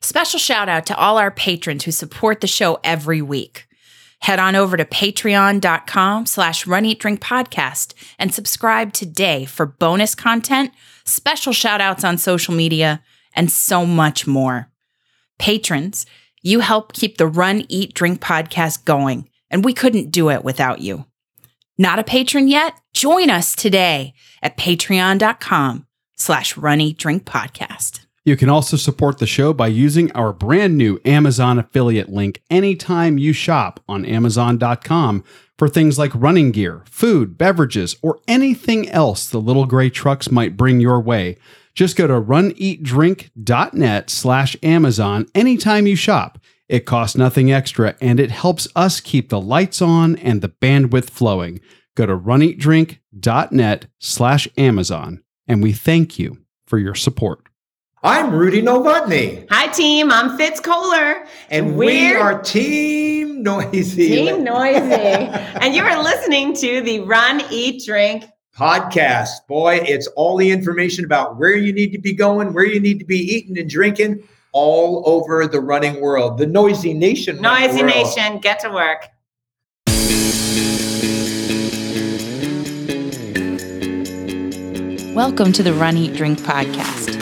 Special shout out to all our patrons who support the show every week. Head on over to patreon.com slash run eat drink podcast and subscribe today for bonus content, special shout outs on social media, and so much more. Patrons, you help keep the Run Eat Drink podcast going, and we couldn't do it without you. Not a patron yet? Join us today at patreon.com slash run eat drink podcast. You can also support the show by using our brand new Amazon affiliate link anytime you shop on Amazon.com for things like running gear, food, beverages, or anything else the little gray trucks might bring your way. Just go to runeatdrink.net slash Amazon anytime you shop. It costs nothing extra and it helps us keep the lights on and the bandwidth flowing. Go to runeatdrink.net slash Amazon and we thank you for your support. I'm Rudy Novotny. Hi, team. I'm Fitz Kohler. And we are Team Noisy. Team Noisy. and you are listening to the Run, Eat, Drink podcast. Boy, it's all the information about where you need to be going, where you need to be eating and drinking all over the running world. The Noisy Nation. Noisy Nation, get to work. Welcome to the Run Eat Drink podcast.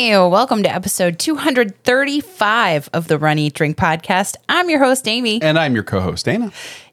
Hey, welcome to episode 235 of the Run Eat Drink podcast. I'm your host, Amy. And I'm your co host, Dana.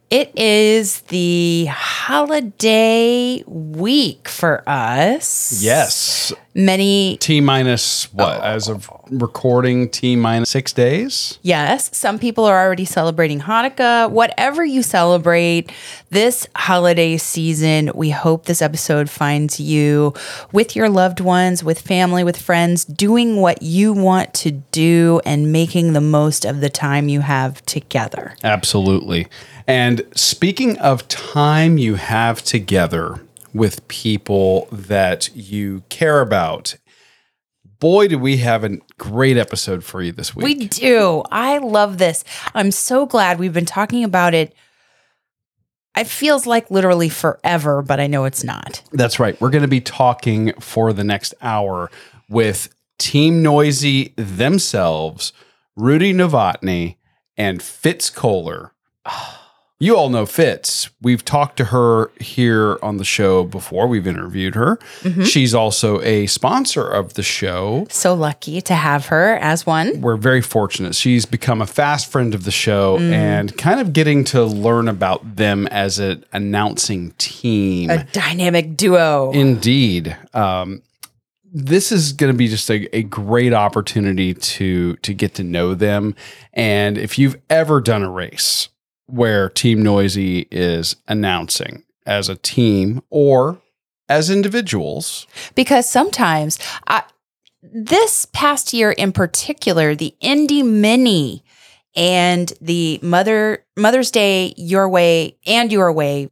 It is the holiday week for us. Yes. Many T minus what? Oh. As of recording, T minus six days. Yes, some people are already celebrating Hanukkah. Whatever you celebrate this holiday season, we hope this episode finds you with your loved ones, with family, with friends, doing what you want to do and making the most of the time you have together. Absolutely. And speaking of time you have together with people that you care about, boy, do we have a great episode for you this week. We do. I love this. I'm so glad we've been talking about it. It feels like literally forever, but I know it's not. That's right. We're going to be talking for the next hour with Team Noisy themselves, Rudy Novotny, and Fitz Kohler. You all know Fitz. We've talked to her here on the show before. We've interviewed her. Mm-hmm. She's also a sponsor of the show. So lucky to have her as one. We're very fortunate. She's become a fast friend of the show Mm. and kind of getting to learn about them as an announcing team. A dynamic duo. Indeed. Um, this is going to be just a, a great opportunity to to get to know them. And if you've ever done a race where Team Noisy is announcing as a team or as individuals, because sometimes I, this past year in particular, the Indy Mini and the Mother Mother's Day Your Way and Your Way,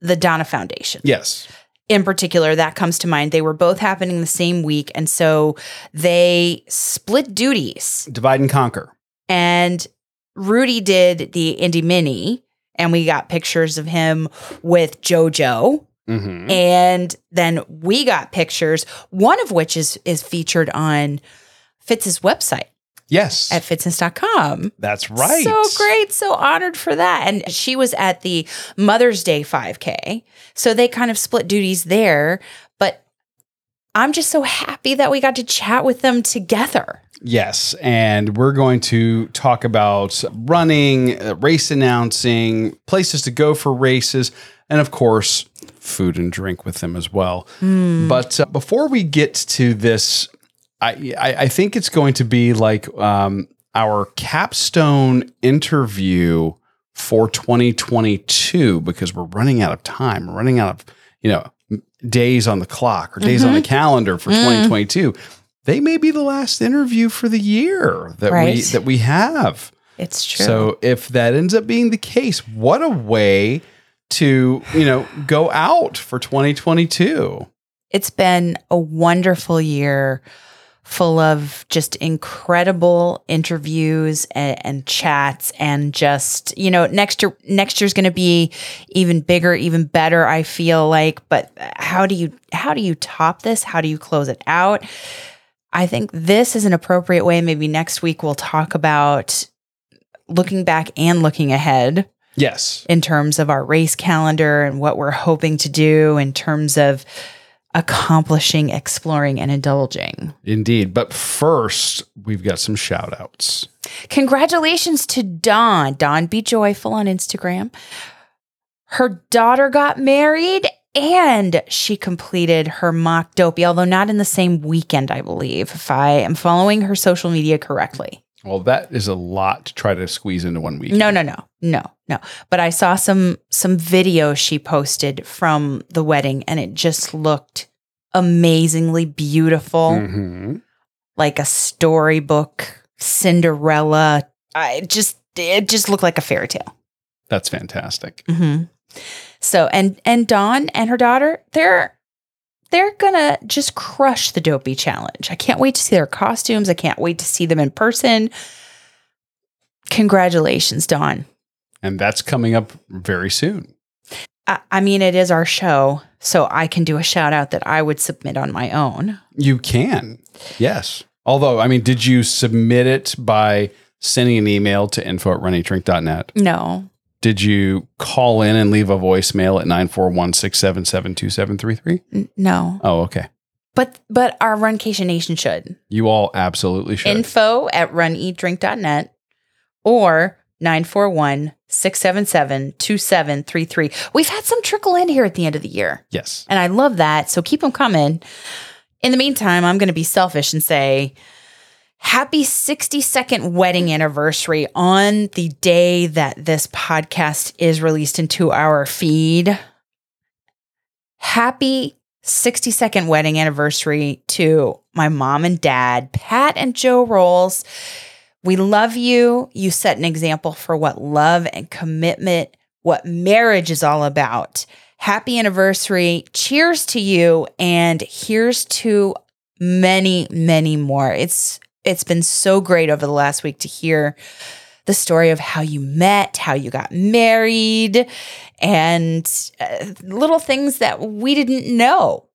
the Donna Foundation. yes, in particular that comes to mind they were both happening the same week and so they split duties divide and conquer. and rudy did the indy mini and we got pictures of him with jojo Mhm. and then we got pictures one of which is is featured on fitz's website Yes, at fitzness.com that's right. so great. So honored for that. And she was at the Mother's Day 5K. So they kind of split duties there. But I'm just so happy that we got to chat with them together. Yes, and we're going to talk about running, uh, race announcing, places to go for races, and of course, food and drink with them as well. But uh, before we get to this, I, I I think it's going to be like um, our capstone interview for 2022 because we're running out of time. We're running out of you know days on the clock or days on the calendar for 2022 they may be the last interview for the year that we that we have. It's true. So if that ends up being the case, what a way to, you know, go out for 2022. It's been a wonderful year full of just incredible interviews and, and chats and just you know next year next year's going to be even bigger even better i feel like but how do you how do you top this how do you close it out i think this is an appropriate way maybe next week we'll talk about looking back and looking ahead Yes. in terms of our race calendar and what we're hoping to do in terms of accomplishing, exploring, and indulging. Indeed. But first, we've got some shout outs. Congratulations to Dawn. Dawn Be Joyful on Instagram. Her daughter got married and she completed her mock dopey, although not in the same weekend, I believe, if I am following her social media correctly. Well, that is a lot to try to squeeze into one week. No, no, no, no, no. But I saw some some video she posted from the wedding, and it just looked amazingly beautiful, Mhm. like a storybook Cinderella. I just it just looked like a fairy tale. That's fantastic. hmm So and and Dawn and her daughter, they're they're gonna just crush the dopey challenge. I can't wait to see their costumes. I can't wait to see them in person. Congratulations, Dawn. And that's coming up very soon. I, I mean, it is our show, so I can do a shout out that I would submit on my own. You can. Yes. Although, I mean, did you submit it by sending an email to info at runeatdrink.net? No, Did you call in and leave a voicemail at 941 677 2733? no. Oh, okay. But but our Runcation Nation should. You all absolutely should. Info at runeatdrink.net or 941 677 2733. We've had some trickle in here at the end of the year. yes. And I love that. So keep them coming. In the meantime, I'm going to be selfish and say happy 62nd wedding anniversary on the day that this podcast is released into our feed. Happy 62nd wedding anniversary to my mom and dad, Pat and Joe Rolls. We love you. You set an example for what love and commitment, what marriage is all about. Happy anniversary. Cheers to you. And here's to many, many more. It's it's been so great over the last week to hear the story of how you met, how you got married, and uh, little things that we didn't know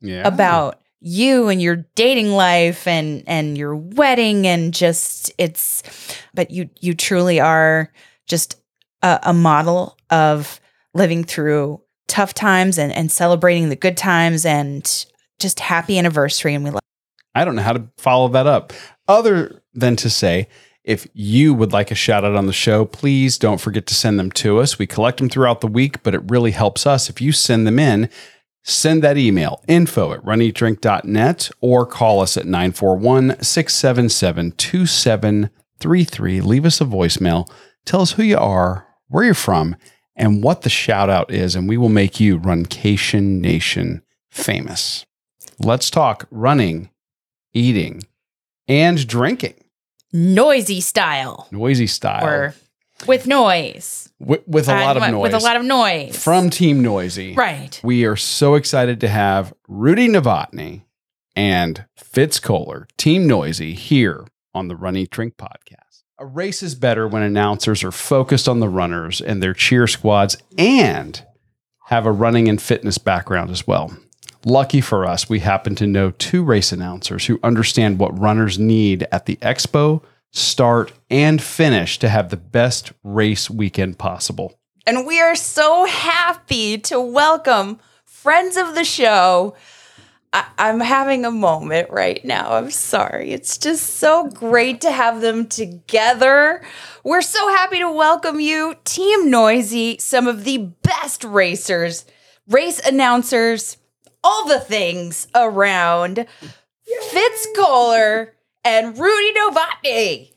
Yeah. about you and your dating life and and your wedding and just it's but you you truly are just a, a model of living through tough times and and celebrating the good times and just happy anniversary and we love I don't know how to follow that up other than to say if you would like a shout out on the show, please don't forget to send them to us. We collect them throughout the week, but it really helps us if you send them in. Send that email info at runeatdrink.net or call us at 941 677 2733. Leave us a voicemail. Tell us who you are, where you're from, and what the shout out is, and we will make you Runcation Nation famous. Let's talk running, eating, and drinking. noisy style Noisy style. or with noise with, with a Uh, lot of noise. with a lot of noise From Team Noisy. right We are so excited to have Rudy Novotny and Fitz Kohler, Team Noisy, here on the Run Eat Drink podcast. A race is better when announcers are focused on the runners and their cheer squads and have a running and fitness background as well. Lucky for us, we happen to know two race announcers who understand what runners need at the expo, start, and finish to have the best race weekend possible. And we are so happy to welcome friends of the show. I- I'm having a moment right now. I'm sorry. It's just so great to have them together. We're so happy to welcome you, Team Noisy, some of the best racers, race announcers, all the things around. Fitz Kohler and Rudy Novotny.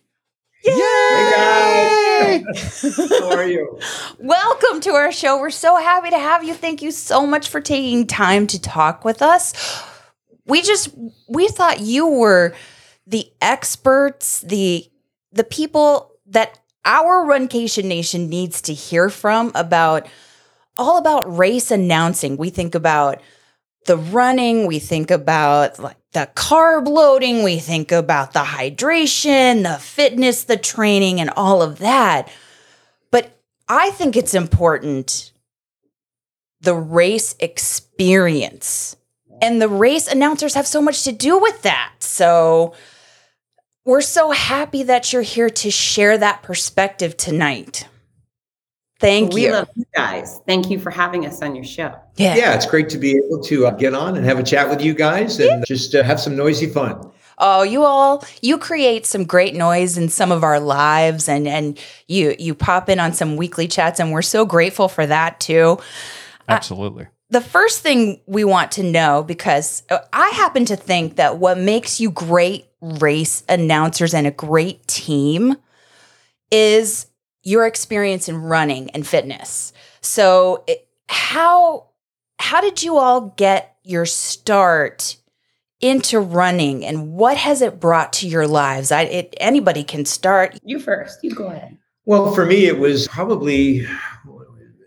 Hey how are you? Welcome to our show. We're so happy to have you. Thank you so much for taking time to talk with us. We just we thought you were the experts, the the people that our Runcation Nation needs to hear from about all about race announcing. We think about the running, we think about like the carb loading, we think about the hydration, the fitness, the training, and all of that. But I think it's important the race experience. And the race announcers have so much to do with that. So we're so happy that you're here to share that perspective tonight. Thank we you. love you guys. Thank you for having us on your show. yeah. Yeah, it's great to be able to uh, get on and have a chat with you guys and just uh, have some noisy fun. Oh, you all you create some great noise in some of our lives and and you you pop in on some weekly chats and we're so grateful for that too. Absolutely. The first thing we want to know because uh, I happen to think that what makes you great race announcers and a great team is your experience in running and fitness. So, it, how how did you all get your start into running and what has it brought to your lives? I it, anybody can start. You first. You go ahead. Well, for me, it was probably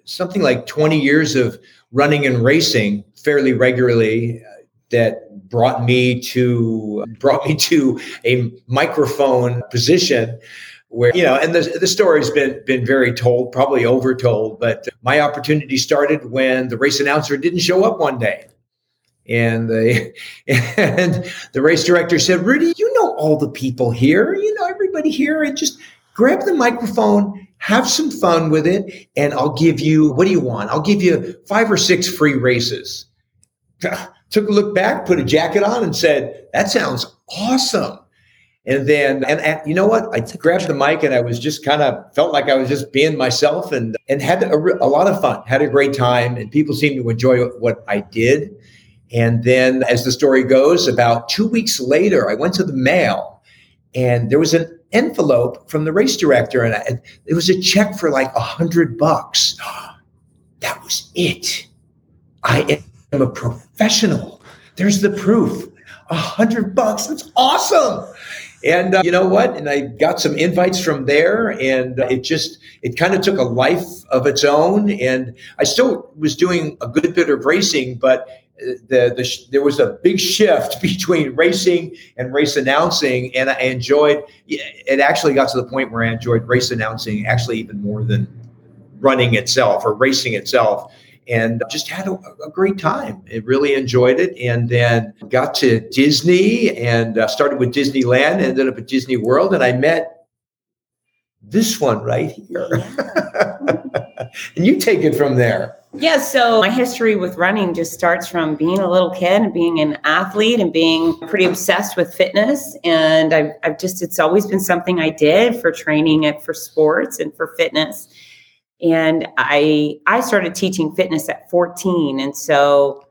something like 20 years of running and racing fairly regularly uh, that brought me to brought me to a microphone position where you know and the, the story's been been very told probably overtold but my opportunity started when the race announcer didn't show up one day. And the and the race director said rudy you know all the people here. You know everybody here. And just grab the microphone have some fun with it and i'll give you what do you want? I'll give you five or six free races. Took a look back put a jacket on and said that sounds awesome and then, and, and, you know what? I grabbed the mic and I was just kind of felt like I was just being myself and and had a, a, lot of fun, had a great time, and people seemed to enjoy what I did. And then, as the story goes, about two weeks later, I went to the mail, and there was an envelope from the race director, and I, it was a check for like a hundred bucks. That was it. I am a professional. There's the proof. A hundred bucks. That's awesome. And uh, you know what? And I got some invites from there, and uh, it just it kind of took a life of its own. And I still was doing a good bit of racing, but uh, the, the there was a big shift between racing and race announcing, and I enjoyed. It actually got to the point where I enjoyed race announcing actually even more than running itself or racing itself and just had a, a, great time. I really enjoyed it. And then got to Disney and uh, started with Disneyland, ended up at Disney World, and I met this one right here. and you take it from there. Yeah, so my history with running just starts from being a little kid and being an athlete and being pretty obsessed with fitness. And I've, I've just, it's always been something I did for training and for sports and for fitness and i i started teaching fitness at 14 and so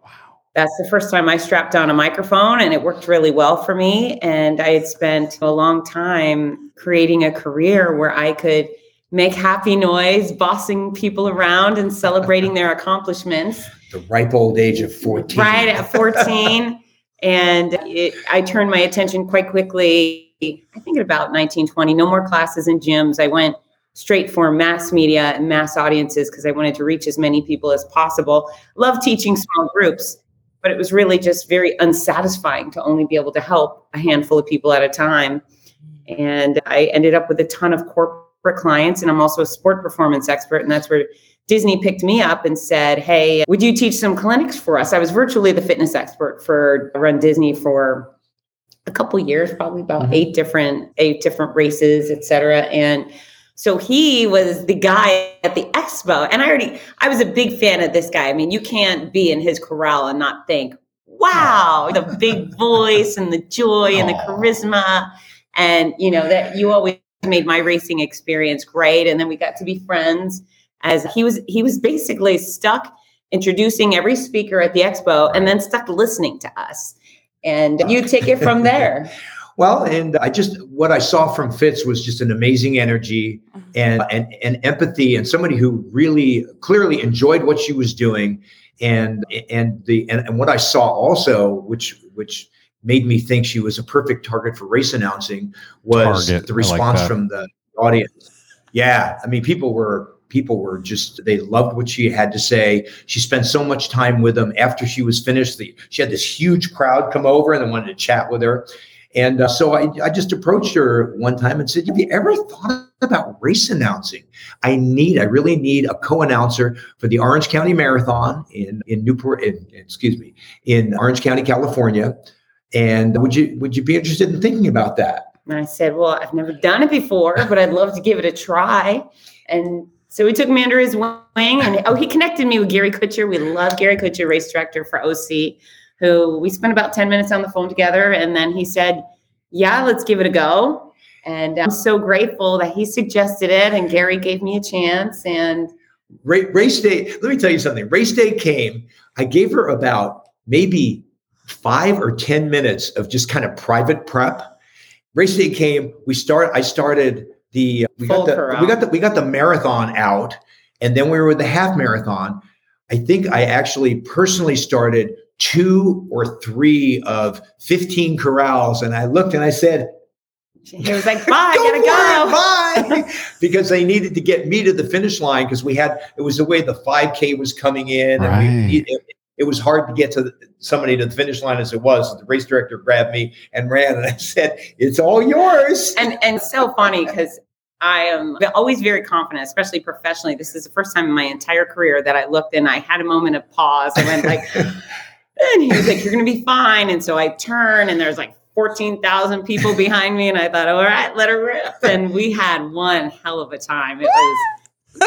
that's the first time i strapped on a microphone and it worked really well for me. And i had spent a long time creating a career where i could make happy noise bossing people around and celebrating their accomplishments. The ripe old age of 14 right at 14 and it, i turned my attention quite quickly i think at about 1920 no more classes in gyms. I went straight for mass media and mass audiences because I wanted to reach as many people as possible. Love teaching small groups, but it was really just very unsatisfying to only be able to help a handful of people at a time. And I ended up with a ton of corporate clients, and I'm also a sport performance expert, and that's where Disney picked me up and said, Hey, would you teach some clinics for us? I was virtually the fitness expert for Run Disney for a couple years, probably about mm-hmm. eight different eight different races, et cetera. And so he was the guy at the expo. And I already, I was a big fan of this guy. I mean, you can't be in his corral and not think, wow, the big voice and the joy and the charisma. And, you know, that you always made my racing experience great. And then we got to be friends as he was, he was basically stuck introducing every speaker at the expo and then stuck listening to us. And you take it from there. Well, and I just what I saw from Fitz was just an amazing energy mm-hmm. and and, and empathy, and somebody who really clearly enjoyed what she was doing, and and the and, and what I saw also, which which made me think she was a perfect target for race announcing, was target. the response like from the audience. Yeah, I mean, people were people were just they loved what she had to say. She spent so much time with them. After she was finished, the, she had this huge crowd come over and they wanted to chat with her. And uh, so I, I just approached her one time and said, "Have you ever thought about race announcing? I need, I really need a co-announcer for the Orange County Marathon in in Newport, in, excuse me, in Orange County, California. And would you would you be interested in thinking about that?" And I said, Well, I've never done it before, but I'd love to give it a try. And so he took me under his wing and oh, he connected me with Gary Kutcher. We love Gary Kutcher, race director for OC, who we spent about 10 minutes on the phone together. And then he said, Yeah, let's give it a go. And I'm so grateful that he suggested it and Gary gave me a chance. And race day, let me tell you something. Race day came. I gave her about maybe five or 10 minutes of just kind of private prep. Race day came. We start. I started the we got the we got the we got the marathon out, and then we were with the half marathon. I think I actually personally started two or three of 15 corrals, and I looked and I said, he was like, bye, go gotta go. bye. because they needed to get me to the finish line because we had, it was the way the 5K was coming in. Right. And we, it, it, was hard to get to the, somebody to the finish line as it was. The race director grabbed me and ran, and I said, "It's all yours." And and so funny because I am always very confident, especially professionally. This is the first time in my entire career that I looked and I had a moment of pause. I went like, and he was like, "You're going to be fine." And so I turn, and there's like 14,000 people behind me, and I thought, "All right, let her rip." And we had one hell of a time. It was.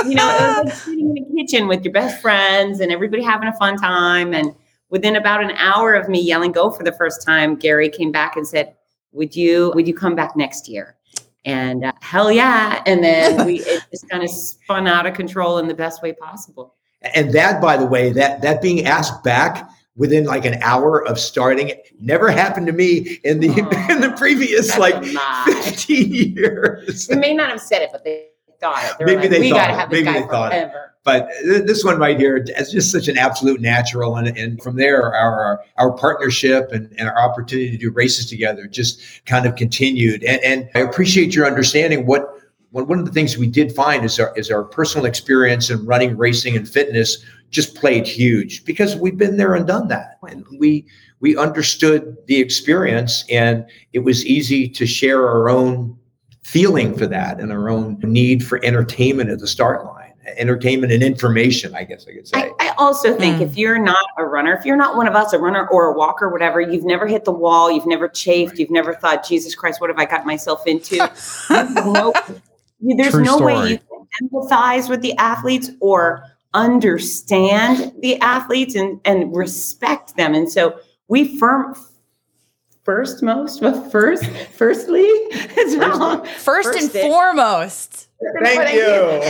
You know, it was like sitting in the kitchen with your best friends and everybody having a fun time. And within about an hour of me yelling go for the first time, Gary came back and said, "Would you would you come back next year?" And uh, hell yeah! And then we it just kind of spun out of control in the best way possible. And that, by the way, that that being asked back within like an hour of starting it. never happened to me in the oh, in the previous like 15 years. They may not have said it, but they thought it. They maybe like, they we thought have maybe they thought forever. It. But this one right here is just such an absolute natural. And, and from there, our, our partnership and, and our opportunity to do races together just kind of continued. And, and I appreciate your understanding what one of the things we did find is our is our personal experience in running, racing, and fitness just played huge because we've been there and done that, and we we understood the experience, and it was easy to share our own feeling for that and our own need for entertainment at the start line entertainment and information, I guess I could say. I, I also think mm. if you're not a runner, if you're not one of us, a runner or a walker, whatever, you've never hit the wall, you've never chafed, right. you've never thought, Jesus Christ, what have I got myself into? no, there's True no story. way you can empathize with the athletes or understand the athletes and, and respect them. And so we firm first most, but first, firstly, it's wrong. First, first and foremost. Thank you.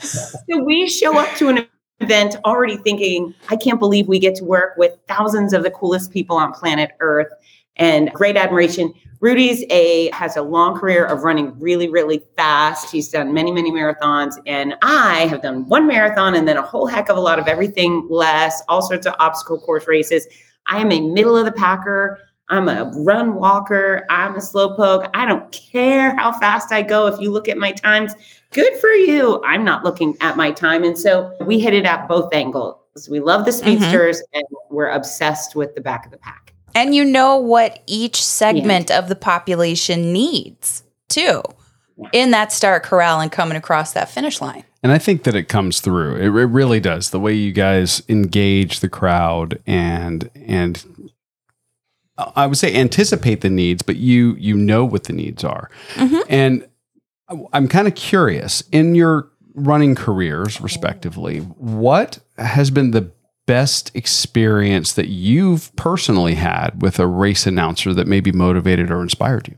so we show up to an event already thinking, I can't believe we get to work with thousands of the coolest people on planet Earth and great admiration. Rudy's a has a long career of running really, really fast. He's done many, many marathons, and I have done one marathon and then a whole heck of a lot of everything less, all sorts of obstacle course races. I am a middle of the packer. I'm a run walker. I'm a slow poke. I don't care how fast I go. If you look at my times, good for you. I'm not looking at my time. And so we hit it at both angles. We love the mm-hmm. speedsters mm-hmm. and we're obsessed with the back of the pack. And you know what each segment yeah. of the population needs too in that start corral and coming across that finish line. And I think that it comes through. It, it really does. The way you guys engage the crowd and and I would say anticipate the needs, but you you know what the needs are. Mm-hmm. And I'm kind of curious in your running careers, respectively, what has been the best experience that you've personally had with a race announcer that maybe motivated or inspired you?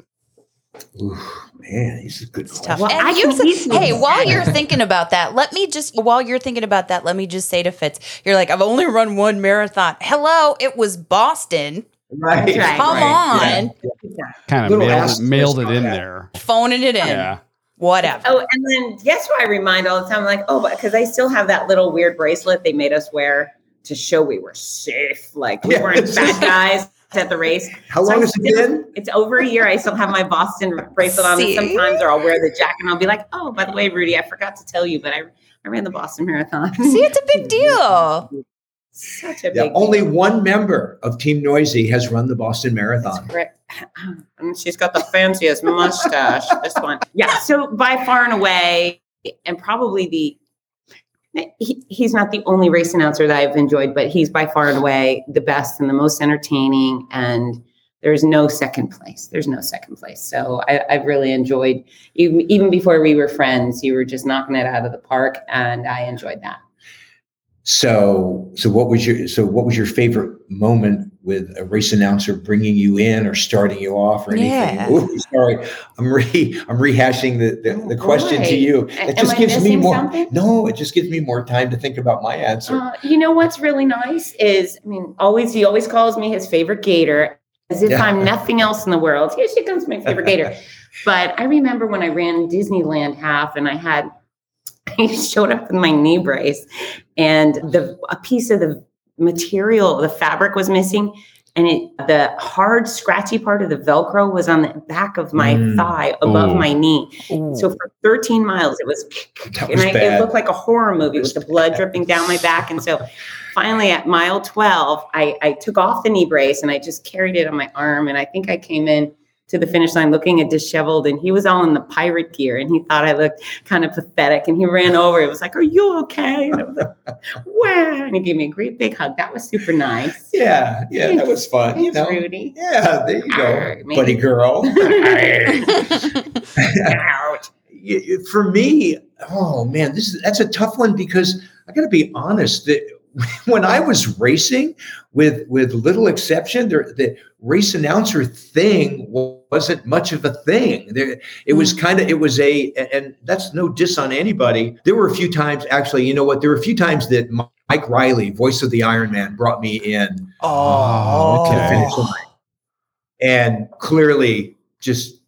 Ooh, man, these are good stuff. Well, I you, hey, while you're thinking about that, let me just while you're thinking about that, let me just say to Fitz, you're like, I've only run one marathon. Hello, it was Boston. Right. Come right. on. Yeah. Kind of mailed, mailed it in there. Phoning it in. Yeah. Whatever. Oh, and then guess what I remind all the time? I'm like, oh, because I still have that little weird bracelet they made us wear to show we were safe. Like we weren't bad guys. at the race. How So long has it been? It's over a year. I still have my Boston bracelet on. See? Sometimes, or I'll wear the jacket and I'll be like, "Oh, by the way, Rudy, I forgot to tell you, but I I ran the Boston Marathon." See, it's a big deal. Such a Yeah, big. only deal. one member of Team Noisy has run the Boston Marathon. And she's got the fanciest mustache. This one, yeah. So by far and away, and probably the. He, he's not the only race announcer that I've enjoyed, but he's by far and away the best and the most entertaining. And there's no second place. There's no second place. So I, I've really enjoyed, even, even before we were friends, you were just knocking it out of the park, and I enjoyed that. So, so what was your so what was your favorite moment with a race announcer bringing you in or starting you off or anything? Yeah. Ooh, sorry, I'm re I'm rehashing the the, the Oh, question to you. It just gives me more. something? No, it just gives me more time to think about my answer. Uh, you know what's really nice is, I mean, always he always calls me his favorite gator, as if Yeah. I'm nothing else in the world. Here she comes, my favorite gator. But I remember when I ran Disneyland half, and I had I showed up with my knee brace, and the a piece of the material, the fabric was missing. And it, the hard, scratchy part of the Velcro was on the back of my Mm. thigh above Ooh. my knee. So for 13 miles, it was, That and was I, it looked like a horror movie with the blood dripping down my back. And so finally at mile 12, I, I took off the knee brace and I just carried it on my arm. And I think I came in to the finish line looking at disheveled and he was all in the pirate gear and he thought I looked kind of pathetic and he ran over. It was like, Are you okay? And I was like, Wow. And he gave me a great big hug. That was super nice. yeah, yeah, that was fun. You know, Rudy. yeah, there you go, me. buddy girl. Ouch. Y- y- for me, oh man, this is that's a tough one because I got to be honest that when I was racing, with with little exception, there, the race announcer thing wasn't much of a thing. There, it was hmm. kind of it was a, and that's no diss on anybody. There were a few times, actually, you know what? There were a few times that Mike Reilly, voice of the Ironman, brought me in Oh, okay. And clearly, just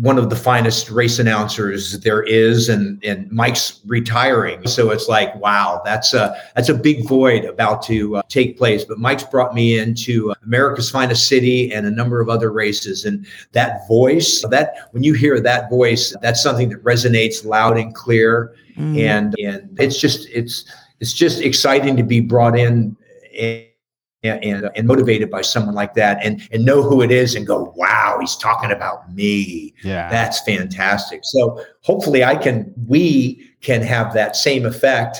one of the finest race announcers there is, and and Mike's retiring, so it's like, wow, that's a that's a big void about to uh, take place. But Mike's brought me into America's Finest City and a number of other races, and that voice, that when you hear that voice, that's something that resonates loud and clear, Mm. and and it's just it's it's just exciting to be brought in. And, and, and motivated by someone like that and and know who it is and go wow he's talking about me Yeah. that's fantastic so hopefully i can we can have that same effect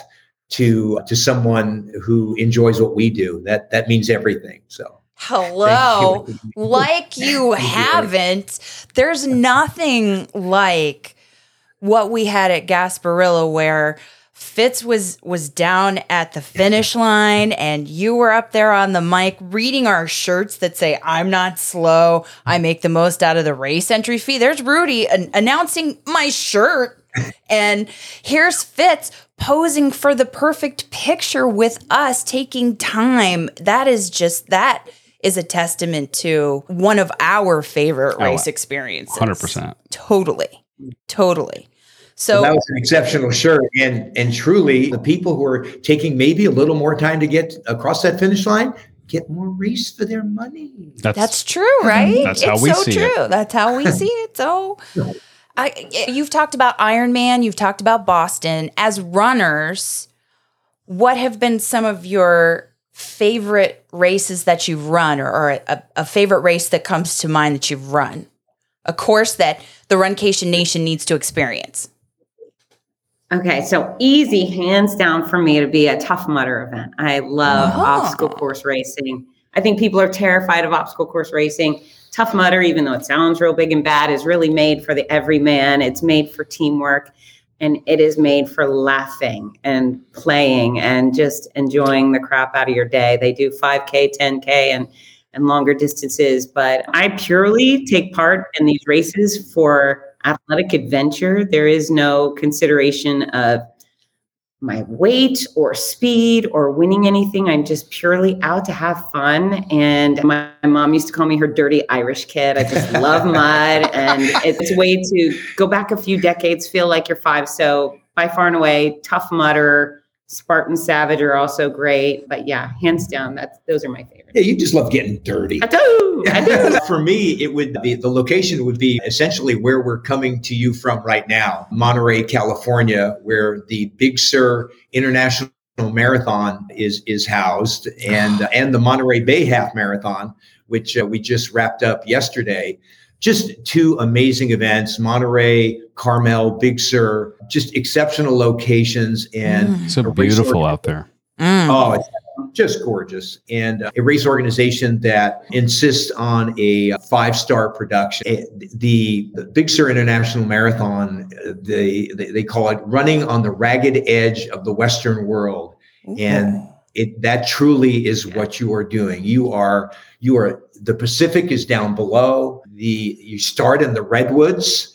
to to someone who enjoys what we do that that means everything so Hello. you. like you. haven't. There's nothing like what we had at Gasparilla where Fitz was was down at the finish line and you were up there on the mic reading our shirts that say I'm not slow. I make the most out of the race entry fee. There's Rudy an- announcing my shirt and here's Fitz posing for the perfect picture with us taking time. That is just that is a testament to one of our favorite Oh, race experiences. 100%. Totally. Totally. So that was an exceptional shirt and and truly the people who are taking maybe a little more time to get across that finish line get more race for their money That's, that's true, mhm. right? That's how it's we so see true. it. That's how we see it. So I, you've talked about Ironman, you've talked about Boston. As runners, what have been some of your favorite races that you've run or, or a, a favorite race that comes to mind that you've run? A course that the Runcation Nation needs to experience. Okay, so easy, hands down for me to be a Tough Mudder event. I love Oh. obstacle course racing. I think people are terrified of obstacle course racing. Tough Mudder, even though it sounds real big and bad, is really made for the everyman. It's made for teamwork and it is made for laughing and playing and just enjoying the crap out of your day. They do 5K, 10K, and and longer distances, but I purely take part in these races for athletic adventure. There is no consideration of my weight or speed or winning anything. I'm just purely out to have fun. And my, my mom used to call me her dirty Irish kid. I just love mud. And it's a way to go back a few decades, feel like you're five. So by far and away, tough mudder Spartan Savage are also great. But yeah, hands down, that's those are my favorites. Yeah, you just love getting dirty. I do. I do. For me, it would be the location would be essentially where we're coming to you from right now, Monterey, California, where the Big Sur International Marathon is is housed, and and the Monterey Bay Half Marathon, which uh, we just wrapped up yesterday. Just two amazing events: Monterey, Carmel, Big Sur. Just exceptional locations and. Mm. So beautiful out there. Mm. Oh, it's just gorgeous. And uh, a race organization that insists on a five star production. The, the Big Sur International Marathon, uh, they, they, they call it running on the ragged edge of the Western world. And it that truly is what you are doing. You are, you are, the Pacific is down below. The, you start in the redwoods.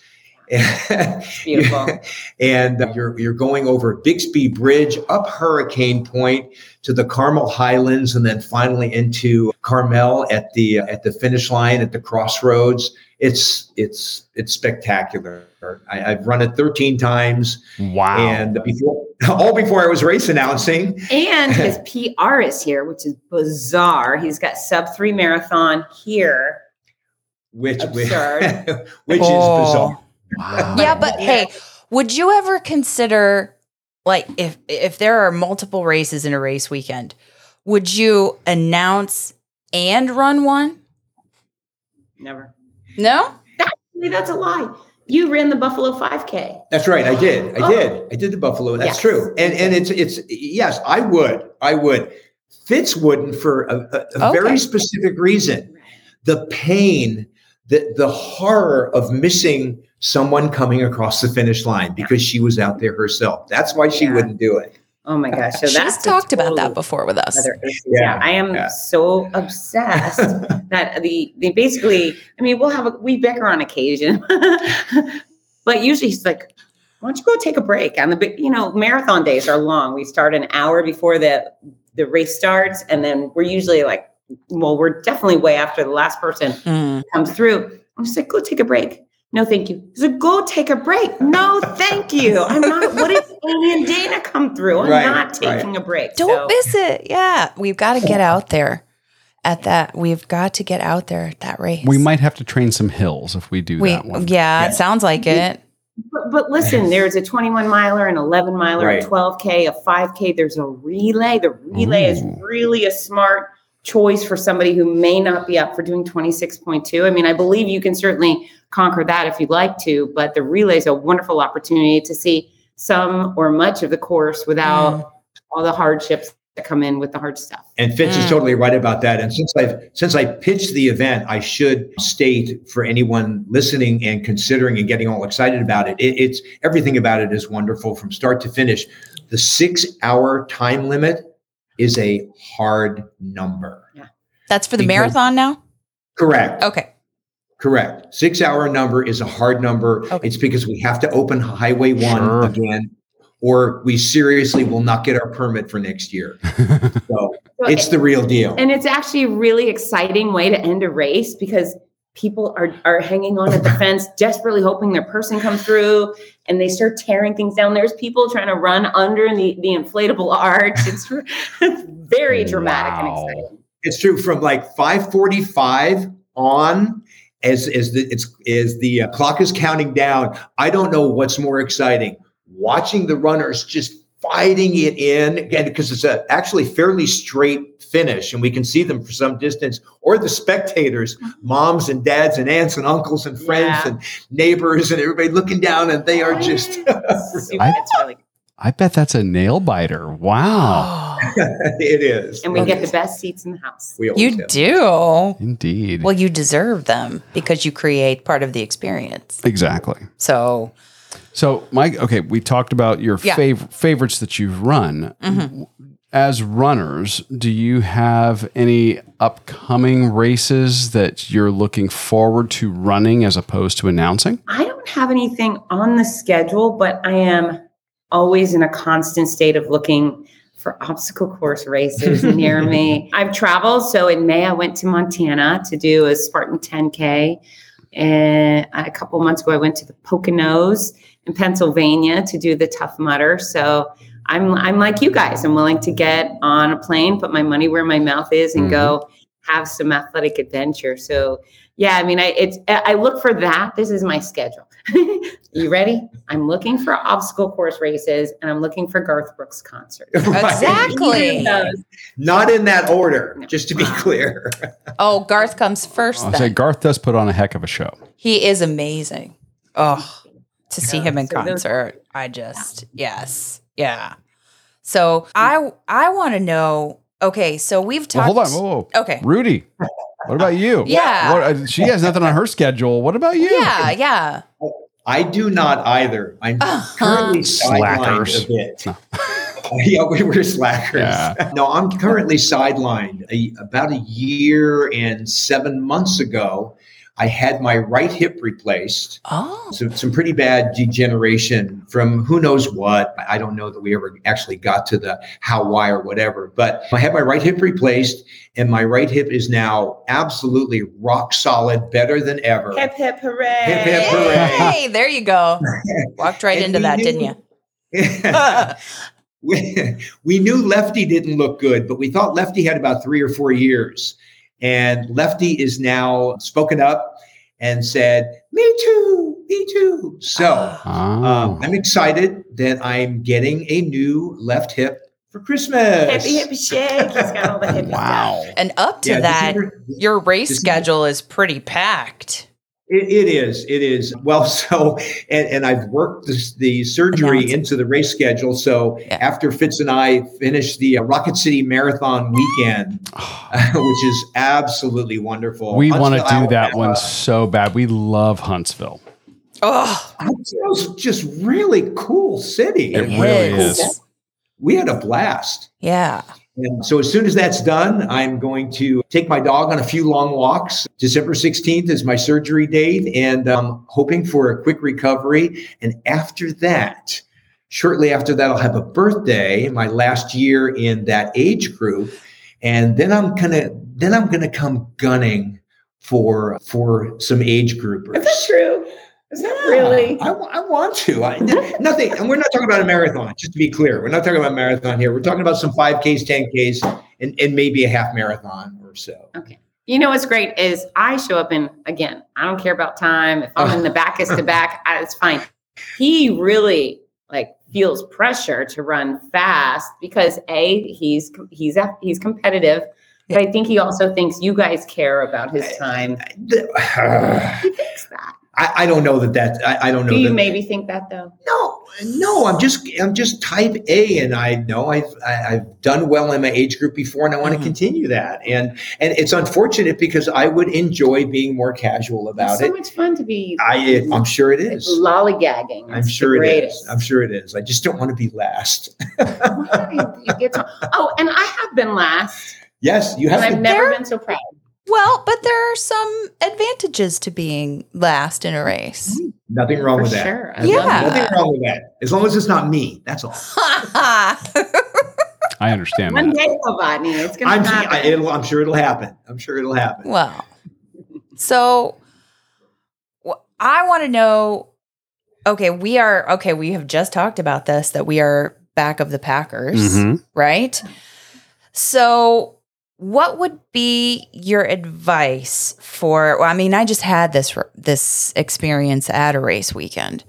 Beautiful. and uh, you're you're going over Bixby Bridge up Hurricane Point to the Carmel Highlands, and then finally into Carmel at the at the finish line at the crossroads. It's it's it's spectacular. I, I've run it 13 times, Wow. and before all before I was race announcing. And his PR is here, which is bizarre. He's got sub three marathon here. Which Absurd. which Oh. is bizarre. Wow. Yeah, but hey, would you ever consider like if if there are multiple races in a race weekend, would you announce and run one? Never. No? Actually, That's a lie. You ran the Buffalo 5K. That's right. I did. I Oh. did. I did the Buffalo. That's Yes. true. And and it's it's yes, I would. I would. Fitz wouldn't for a, a, a Okay. very specific reason. The pain, the the horror of missing someone coming across the finish line because she was out there herself. That's why she Yeah. wouldn't do it. Oh my gosh. So She's that's a talked about that before with us. Yeah, Yeah, I am yeah. so obsessed that the they basically. I mean, we'll have a we bicker on occasion, but usually he's like, "Why don't you go take a break?" On the you know, marathon days are long. We start an hour before the the race starts, and then we're usually like, well, we're definitely way after the last person Mm. comes through. I'm just like, go take a break. No, thank you. So go take a break. No, thank you. I'm not. What if Amy and Dana come through? I'm Right, not right. taking a break. Don't So- miss it. Yeah. We've got to get out there at that. We've got to get out there at that race. we might have to train some hills if we do we, that one. yeah, Yeah. it sounds like it. But, but listen, there's a 21 miler, an 11 miler, Right. a 12K, a 5K. There's a relay. The relay is really a smart choice for somebody who may not be up for doing 26.2. I mean, I believe you can certainly conquer that if you'd like to, but the relay is a wonderful opportunity to see some or much of the course without all the hardships that come in with the hard stuff. And Fitz is Mm. totally right about that. And since I've since I pitched the event, I should state for anyone listening and considering and getting all excited about it, it it's everything about it is wonderful from start to finish. The six hour time limit is a hard number. Yeah. That's for the Because- marathon now? Correct. Okay. Correct. Six hour number is a hard number. Okay. It's because we have to open Highway One Sure. again, or we seriously will not get our permit for next year. So So it's the real deal. And it's actually a really exciting way to end a race because people are are hanging on at the fence, desperately hoping their person comes through, and they start tearing things down. There's people trying to run under the, the inflatable arch. It's, it's very dramatic Wow. and exciting. It's true from like 545 on as as the it's as the uh, clock is counting down. I don't know what's more exciting. Watching the runners just fighting it in again because it's a actually fairly straight finish and we can see them for some distance or the spectators mm-hmm. moms and dads and aunts and uncles and friends Yeah. and neighbors and everybody looking down and they are just Super, I- really I bet that's a nail biter. Wow. it is and we get the best seats in the house. We you do. do. Indeed. Well, you deserve them because you create part of the experience. exactly. So, So, Mike, okay, we talked about your Yeah. fav- favorites that you've run. Mhm. As runners, do you have any upcoming races that you're looking forward to running as opposed to announcing? I don't have anything on the schedule, but I am always in a constant state of looking for obstacle course races near me. I've traveled. So in May, I went to Montana to do a Spartan 10K. And a couple months ago, I went to the Poconos in Pennsylvania to do the Tough Mudder. So I'm I'm like you guys. I'm willing to get on a plane, put my money where my mouth is, and go mm-hmm. have some athletic adventure. So yeah, I mean, I it's I look for that. This is my schedule. you ready? I'm looking for obstacle course races, and I'm looking for Garth Brooks concerts. Exactly. Not in that order, No. just to be clear. Oh, Garth comes first. I'll then. say Garth does put on a heck of a show. He is amazing. Oh, to see Yeah, him in so those- concert, I just yes, yeah. So I I want to know. Okay, so we've Well, talked. hold on. Whoa, whoa. Okay. Rudy, what about you? Yeah. What, uh, she has nothing on her schedule. What about you? Yeah, yeah. I do not either. I'm Uh-huh. currently sidelined Slackers. a bit. yeah, we were slackers. Yeah. No, I'm currently sidelined. A, about a year and seven months ago, I had my right hip replaced. Oh, So some pretty bad degeneration from who knows what. I don't know that we ever actually got to the how, why, or whatever. But I had my right hip replaced, and my right hip is now absolutely rock solid, better than ever. Hip hip hooray! Hip, hip, hooray. hey, there you go. Walked right into that, knew- didn't you? we, we knew Lefty didn't look good, but we thought Lefty had about three or four years. And Lefty is now spoken up and said, Me too, me too. So Oh. um, I'm excited that I'm getting a new left hip for Christmas. Hippy hippy shake. He's got all the hippie wow. stuff. and up to Yeah, that, December- your race December- schedule is pretty packed. It, it is. It is. Well, so, and, and I've worked this, the surgery Announce into the race schedule. So Yeah. after Fitz and I finish the uh, Rocket City Marathon weekend, which is absolutely wonderful. we want to Huntsville, do that one so bad. We love Huntsville. Oh, Huntsville's just really cool city. It really is. is. We had a blast. yeah. And so as soon as that's done, I'm going to take my dog on a few long walks. December 16th is my surgery date, and I'm hoping for a quick recovery. And after that, shortly after that, I'll have a birthday, my last year in that age group. And then I'm gonna then I'm gonna come gunning for for some age groupers. Is that true? Is that Yeah, really? I, I want to. I, nothing. And we're not talking about a marathon, just to be clear. We're not talking about a marathon here. We're talking about some 5Ks, 10Ks, and, and maybe a half marathon or so. Okay. You know what's great is I show up in again. I don't care about time. If I'm in the back is to back, I- it's fine. He really like feels pressure to run fast because a he's he's a, he's competitive, but I think he also thinks you guys care about his time. I, He thinks that. I don't know that that I, I don't know. Do you that, maybe think that though? No, no. I'm just I'm just type A, and I know I've I, I've done well in my age group before, and I want Mhm. to continue that. And and it's unfortunate because I would enjoy being more casual about it. It's so it. much fun to be I it, I'm sure it is. lollygagging. I'm sure it is. I'm sure it is. I just don't want to be last. Why? You get to- oh, and I have been last, yes, you have and to. I've never There- been so proud. Well, but there are some advantages to being last in a race. Nothing wrong For with that. sure. I Yeah. Nothing wrong with that. As long as it's not me. That's all. I understand One that. day, Novotny, it's going I'm, to happen. I, it'll, I'm sure it'll happen. I'm sure it'll happen. well, so wh- I want to know. Okay, we are okay. We have just talked about this that we are back of the Packers, Mhm. right? So, what would be your advice for? Well, I mean, I just had this this experience at a race weekend,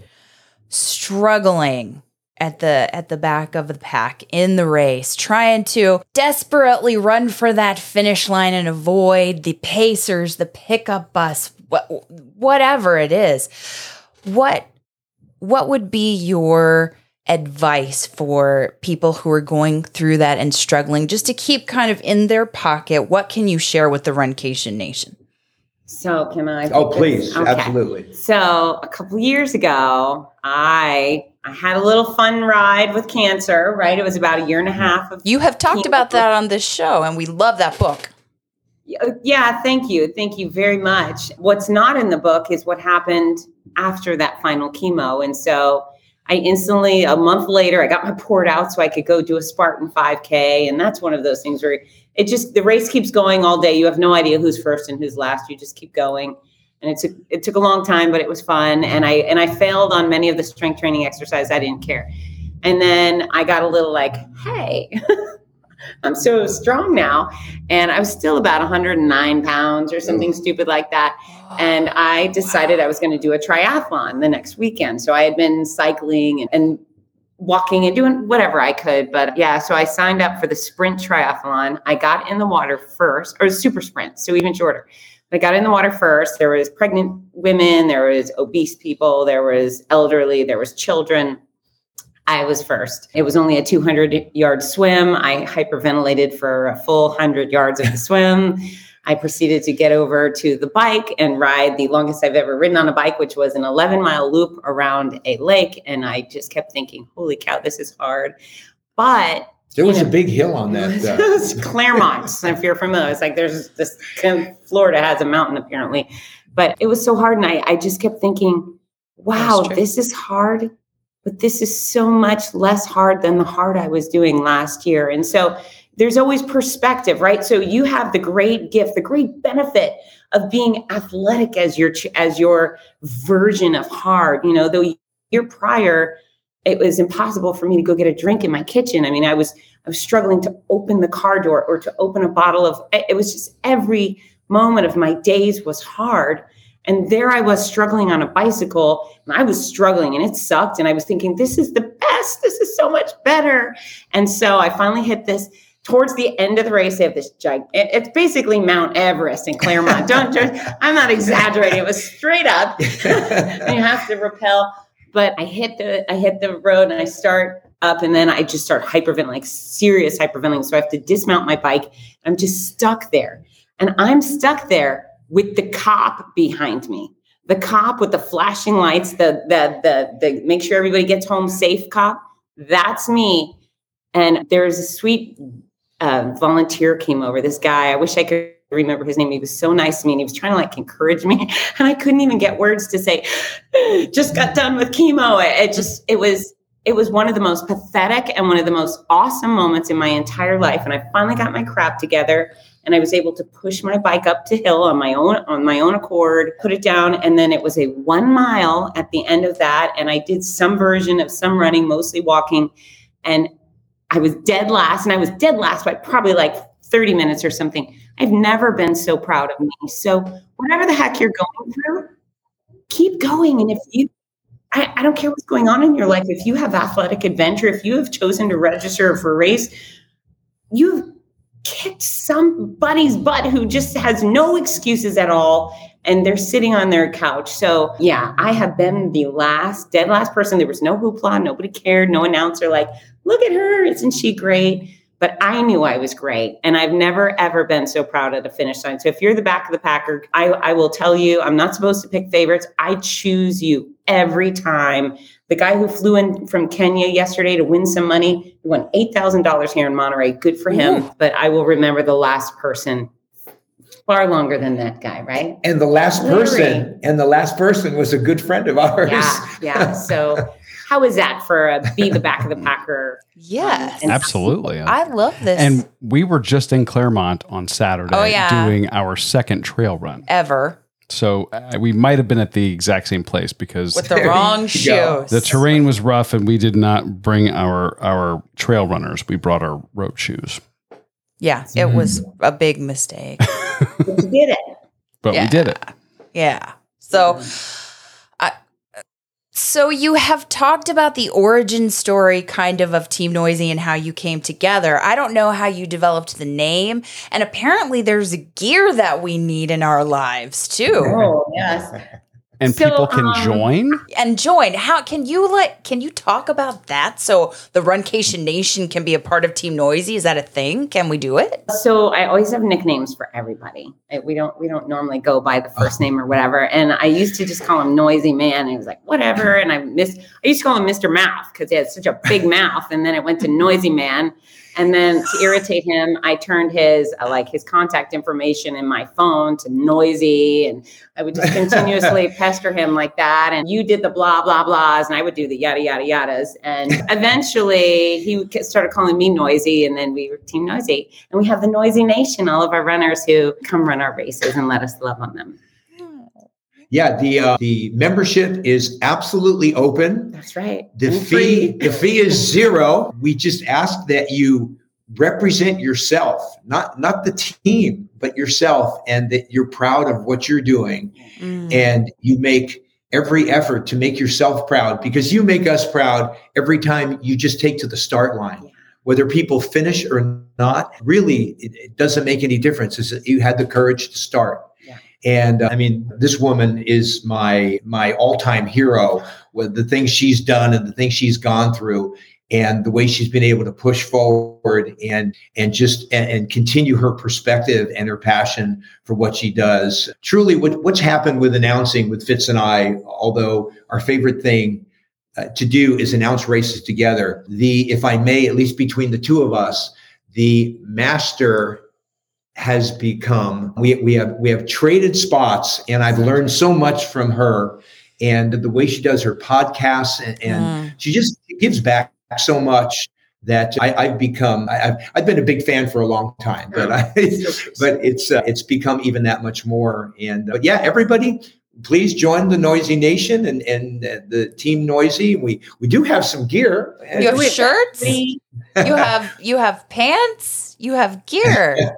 struggling at the at the back of the pack in the race, trying to desperately run for that finish line and avoid the pacers, the pickup bus, wha- whatever it is. What what would be your advice for people who are going through that and struggling just to keep kind of in their pocket? What can you share with the Runcation Nation? So, can I? Oh, please. Okay. Absolutely. So, a couple years ago, I I had a little fun ride with cancer. Right, it was about a year and a mm-hmm. half of You have talked about that on this show, and we love that book. Uh, yeah, thank you. Thank you very much. What's not in the book is what happened after that final chemo. And so I instantly, a month later, I got my port out so I could go do a Spartan 5K. And that's one of those things where it just, the race keeps going all day. You have no idea who's first and who's last. You just keep going. And it took, it took a long time, but it was fun. And I, and I failed on many of the strength training exercises. I didn't care. And then I got a little like, hey, I'm so strong now. And I was still about 109 pounds or something stupid like that. And I decided I was going to do a triathlon the next weekend. So I had been cycling and, and walking and doing whatever I could. But yeah, so I signed up for the sprint triathlon. I got in the water first, or super sprint, so even shorter. I got in the water first. There was pregnant women, there was obese people, there was elderly, there was children. I was first. It was only a 200 yard swim. I hyperventilated for a full 100 yards of the swim. I proceeded to get over to the bike and ride the longest I've ever ridden on a bike, which was an 11 mile loop around a lake. And I just kept thinking, holy cow, this is hard. But There was you a big hill on that. Uh, it's Clermont, if you're familiar. It's like there's this Florida has a mountain apparently, but it was so hard, and I, I just kept thinking, wow, this is hard, but this is so much less hard than the hard I was doing last year. And so there's always perspective, right? So you have the great gift, the great benefit of being athletic as your as your version of hard. You know, though year prior, it was impossible for me to go get a drink in my kitchen. I mean, I was I was struggling to open the car door or to open a bottle of it was just every moment of my days was hard. And there I was struggling on a bicycle and I was struggling and it sucked. And I was thinking, this is the best. This is so much better. And so I finally hit this towards the end of the race. They have this giant, it's basically Mount Everest in Clermont. Don't, I'm not exaggerating. It was straight up and you have to rappel. But I hit the I hit the road and I start up and then I just start hyperventilating, like serious hyperventilating. So I have to dismount my bike. I'm just stuck there. And I'm stuck there with the cop behind me. The cop with the flashing lights, the the the the make sure everybody gets home safe cop. That's me. And there's a sweet uh, volunteer came over. This guy, I wish I could remember his name. He was so nice to me and he was trying to like encourage me. And I couldn't even get words to say, just got done with chemo. It, it just, it was, it was one of the most pathetic and one of the most awesome moments in my entire life. And I finally got my crap together and I was able to push my bike up to hill on my own, on my own accord, put it down. And then it was a one mile at the end of that. And I did some version of some running, mostly walking. And I was dead last and I was dead last by probably like 30 minutes or something. I've never been so proud of me. So whatever the heck you're going through, keep going. And if you, I, I don't care what's going on in your life, if you have athletic adventure, if you have chosen to register for a race, you've kicked somebody's butt who just has no excuses at all and they're sitting on their couch. So yeah, I have been the last, dead last person. There was no hoopla, nobody cared, no announcer like, look at her, isn't she great? But I knew I was great. And I've never, ever been so proud at a finish line. So if you're the back of the packer, I, I will tell you, I'm not supposed to pick favorites. I choose you every time. The guy who flew in from Kenya yesterday to win some money, he won $8,000 here in Monterey. Good for him. Mm. But I will remember the last person far longer than that guy, right? and the last person, and the last person was a good friend of ours. Yeah. Yeah. So how is that for a be the back of the packer? Yes. And- Absolutely. I love this. and we were just in Clermont on Saturday Oh, yeah. doing our second trail run. ever So uh, we might have been at the exact same place because with the wrong shoes. the terrain was rough and we did not bring our our trail runners. We brought our road shoes. Yeah, it was a big mistake. But you did it. But we did it. Yeah. So, I, so you have talked about the origin story kind of of Team Noisy and how you came together. I don't know how you developed the name, and apparently there's gear that we need in our lives too. Oh, yes. And So, people can um, join. And join. How can you like? Can you talk about that so the Runcation Nation can be a part of Team Noisy? Is that a thing? Can we do it? So I always have nicknames for everybody. We don't we don't normally go by the first name or whatever. And I used to just call him Noisy Man. And he was like, whatever. And I miss I used to call him Mr. Mouth because he had such a big mouth. And then it went to Noisy Man. And then to irritate him, I turned his uh, like his contact information in my phone to Noisy, and I would just continuously pester him like that. And you did the blah blah blahs, and I would do the yada yada yadas. And eventually, he started calling me Noisy, and then we were Team Noisy. And we have the Noisy Nation, all of our runners who come run our races and let us love on them. Yeah, the uh, the membership is absolutely open. That's right. The And fee free. the fee is zero. We just ask that you represent yourself, not not the team, but yourself, and that you're proud of what you're doing, Mm. and you make every effort to make yourself proud because you make us proud every time you just take to the start line. Whether people finish or not, really, it, it doesn't make any difference. It's that you had the courage to start. And uh, I mean, this woman is my my all time hero with the things she's done and the things she's gone through, and the way she's been able to push forward and and just and, and continue her perspective and her passion for what she does. Truly, what, what's happened with announcing with Fitz and I, although our favorite thing uh, to do is announce races together. The, if I may, at least between the two of us, the master has become. We we have we have traded spots, and I've learned so much from her, and the way she does her podcasts, and, and Mm. she just gives back so much that I, I've become. I, I've I've been a big fan for a long time, but I, but it's uh, it's become even that much more. And uh, yeah, everybody, please join the Noisy Nation and and uh, the Team Noisy. We we do have some gear. You have shirts? You have you have pants? You have gear.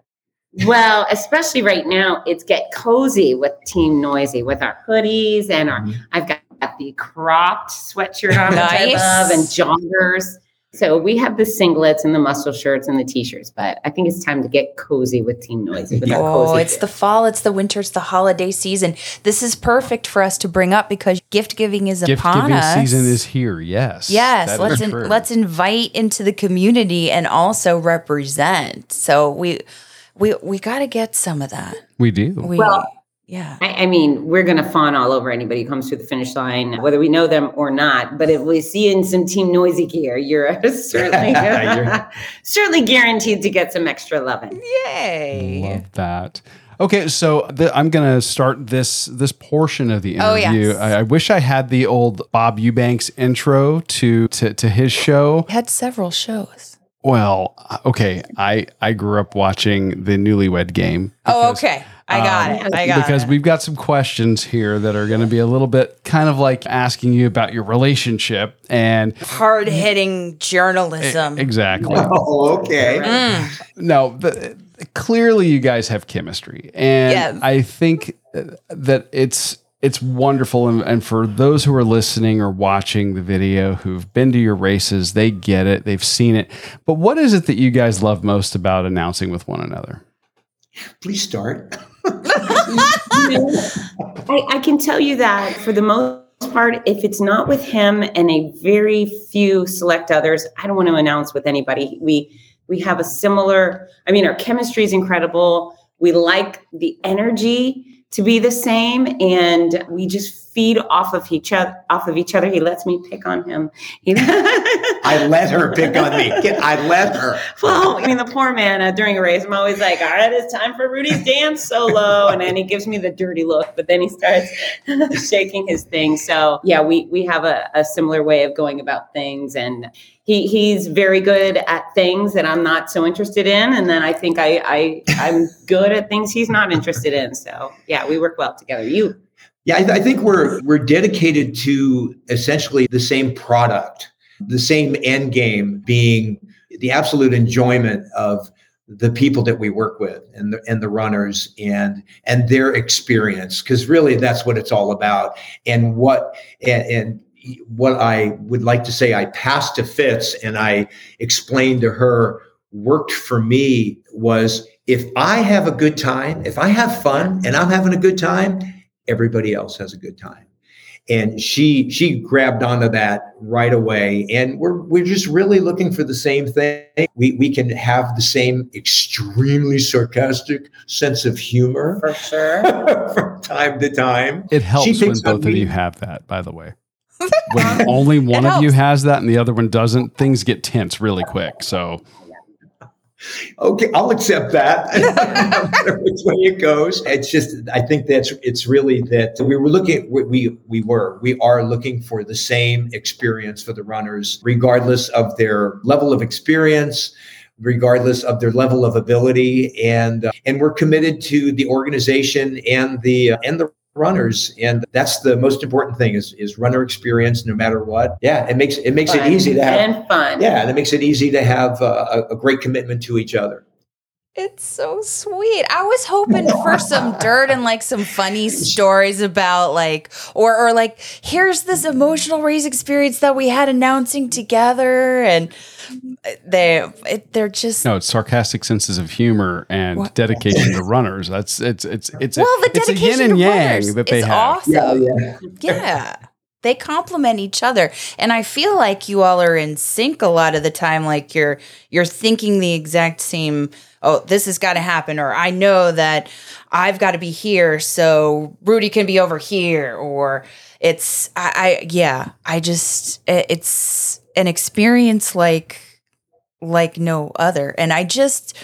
Well, especially right now, it's get cozy with Team Noisy with our hoodies and our. Mhm. I've got the cropped sweatshirt on, which I love, and joggers. So we have the singlets and the muscle shirts and the t-shirts, but I think it's time to get cozy with Team Noisy. With Oh, cozy it's gear. the fall, it's the winter, it's the holiday season. This is perfect for us to bring up because gift giving is Gift upon giving us. season is here. Yes. Yes, let's in, let's invite into the community and also represent. So we we we got to get some of that. We do. We Well- yeah. I, I mean, we're going to fawn all over anybody who comes to the finish line, whether we know them or not. But if we see you in some Team Noisy gear, you're certainly You're- certainly guaranteed to get some extra loving. Yay. Love that. Okay, so the, I'm gonna start this this portion of the Oh, interview. yes. I, I wish I had the old Bob Eubanks intro to to, to his show. We had several shows. Well, okay, I I grew up watching the Newlywed Game. Oh, okay. I got um, it. I got it. because it. we've got some questions here that are going to be a little bit kind of like asking you about your relationship and hard hitting journalism. exactly. Oh, okay. Mm. No, the, clearly you guys have chemistry, and Yes. I think uh, that it's it's wonderful. And, and for those who are listening or watching the video who've been to your races, they get it, they've seen it. But what is it that you guys love most about announcing with one another? Please start. I, I can tell you that for the most part, if it's not with him and a very few select others, I don't want to announce with anybody. We we have a similar. I mean, our chemistry is incredible. We like the energy to be the same, and we just feed off of each other. Off of each other. He lets me pick on him. I let her pick on me. I let her. well, I mean, the poor man uh, during a race, I'm always like, all right, it's time for Rudy's dance solo. And then he gives me the dirty look, but then he starts shaking his thing. So, yeah, we, we have a, a similar way of going about things. And he, he's very good at things that I'm not so interested in. And then I think I, I, I'm good at things he's not interested in. So, yeah, we work well together. You, Yeah, I, I think we're we're dedicated to essentially the same product, the same end game being the absolute enjoyment of the people that we work with and the and the runners and and their experience because really that's what it's all about. And what and, and what I would like to say I passed to Fitz and I explained to her worked for me was if I have a good time, if I have fun and I'm having a good time, everybody else has a good time. And she she grabbed onto that right away. And we're we're just really looking for the same thing. We we can have the same extremely sarcastic sense of humor for sure. from time to time. It helps when picks both of me. you have that, by the way. When only one of you has that and the other one doesn't, things get tense really quick. So Okay, I'll accept that. no matter which way it goes. It's just I think that's it's really that we were looking we we, we were we are looking for the same experience for the runners, regardless of their level of experience, regardless of their level of ability, and uh, and we're committed to the organization and the uh, and the runners, and that's the most important thing is is runner experience, no matter what. Yeah, it makes it makes Fun it easy to have. and fun. Yeah, and it makes it easy to have a, a great commitment to each other. It's so sweet. I was hoping for some dirt and like some funny stories about like or or like here's this emotional race experience that we had announcing together and they it, they're just No, it's sarcastic senses of humor and What? dedication to runners. That's it's it's it's a, well the it's a dedication yin and to yang runners that they is have. awesome. yeah. yeah. They complement each other. And I feel like you all are in sync a lot of the time like you're you're thinking the exact same oh this has got to happen or I know that I've got to be here so Rudy can be over here or it's I, I yeah, I just it- it's an experience like like no other. And I just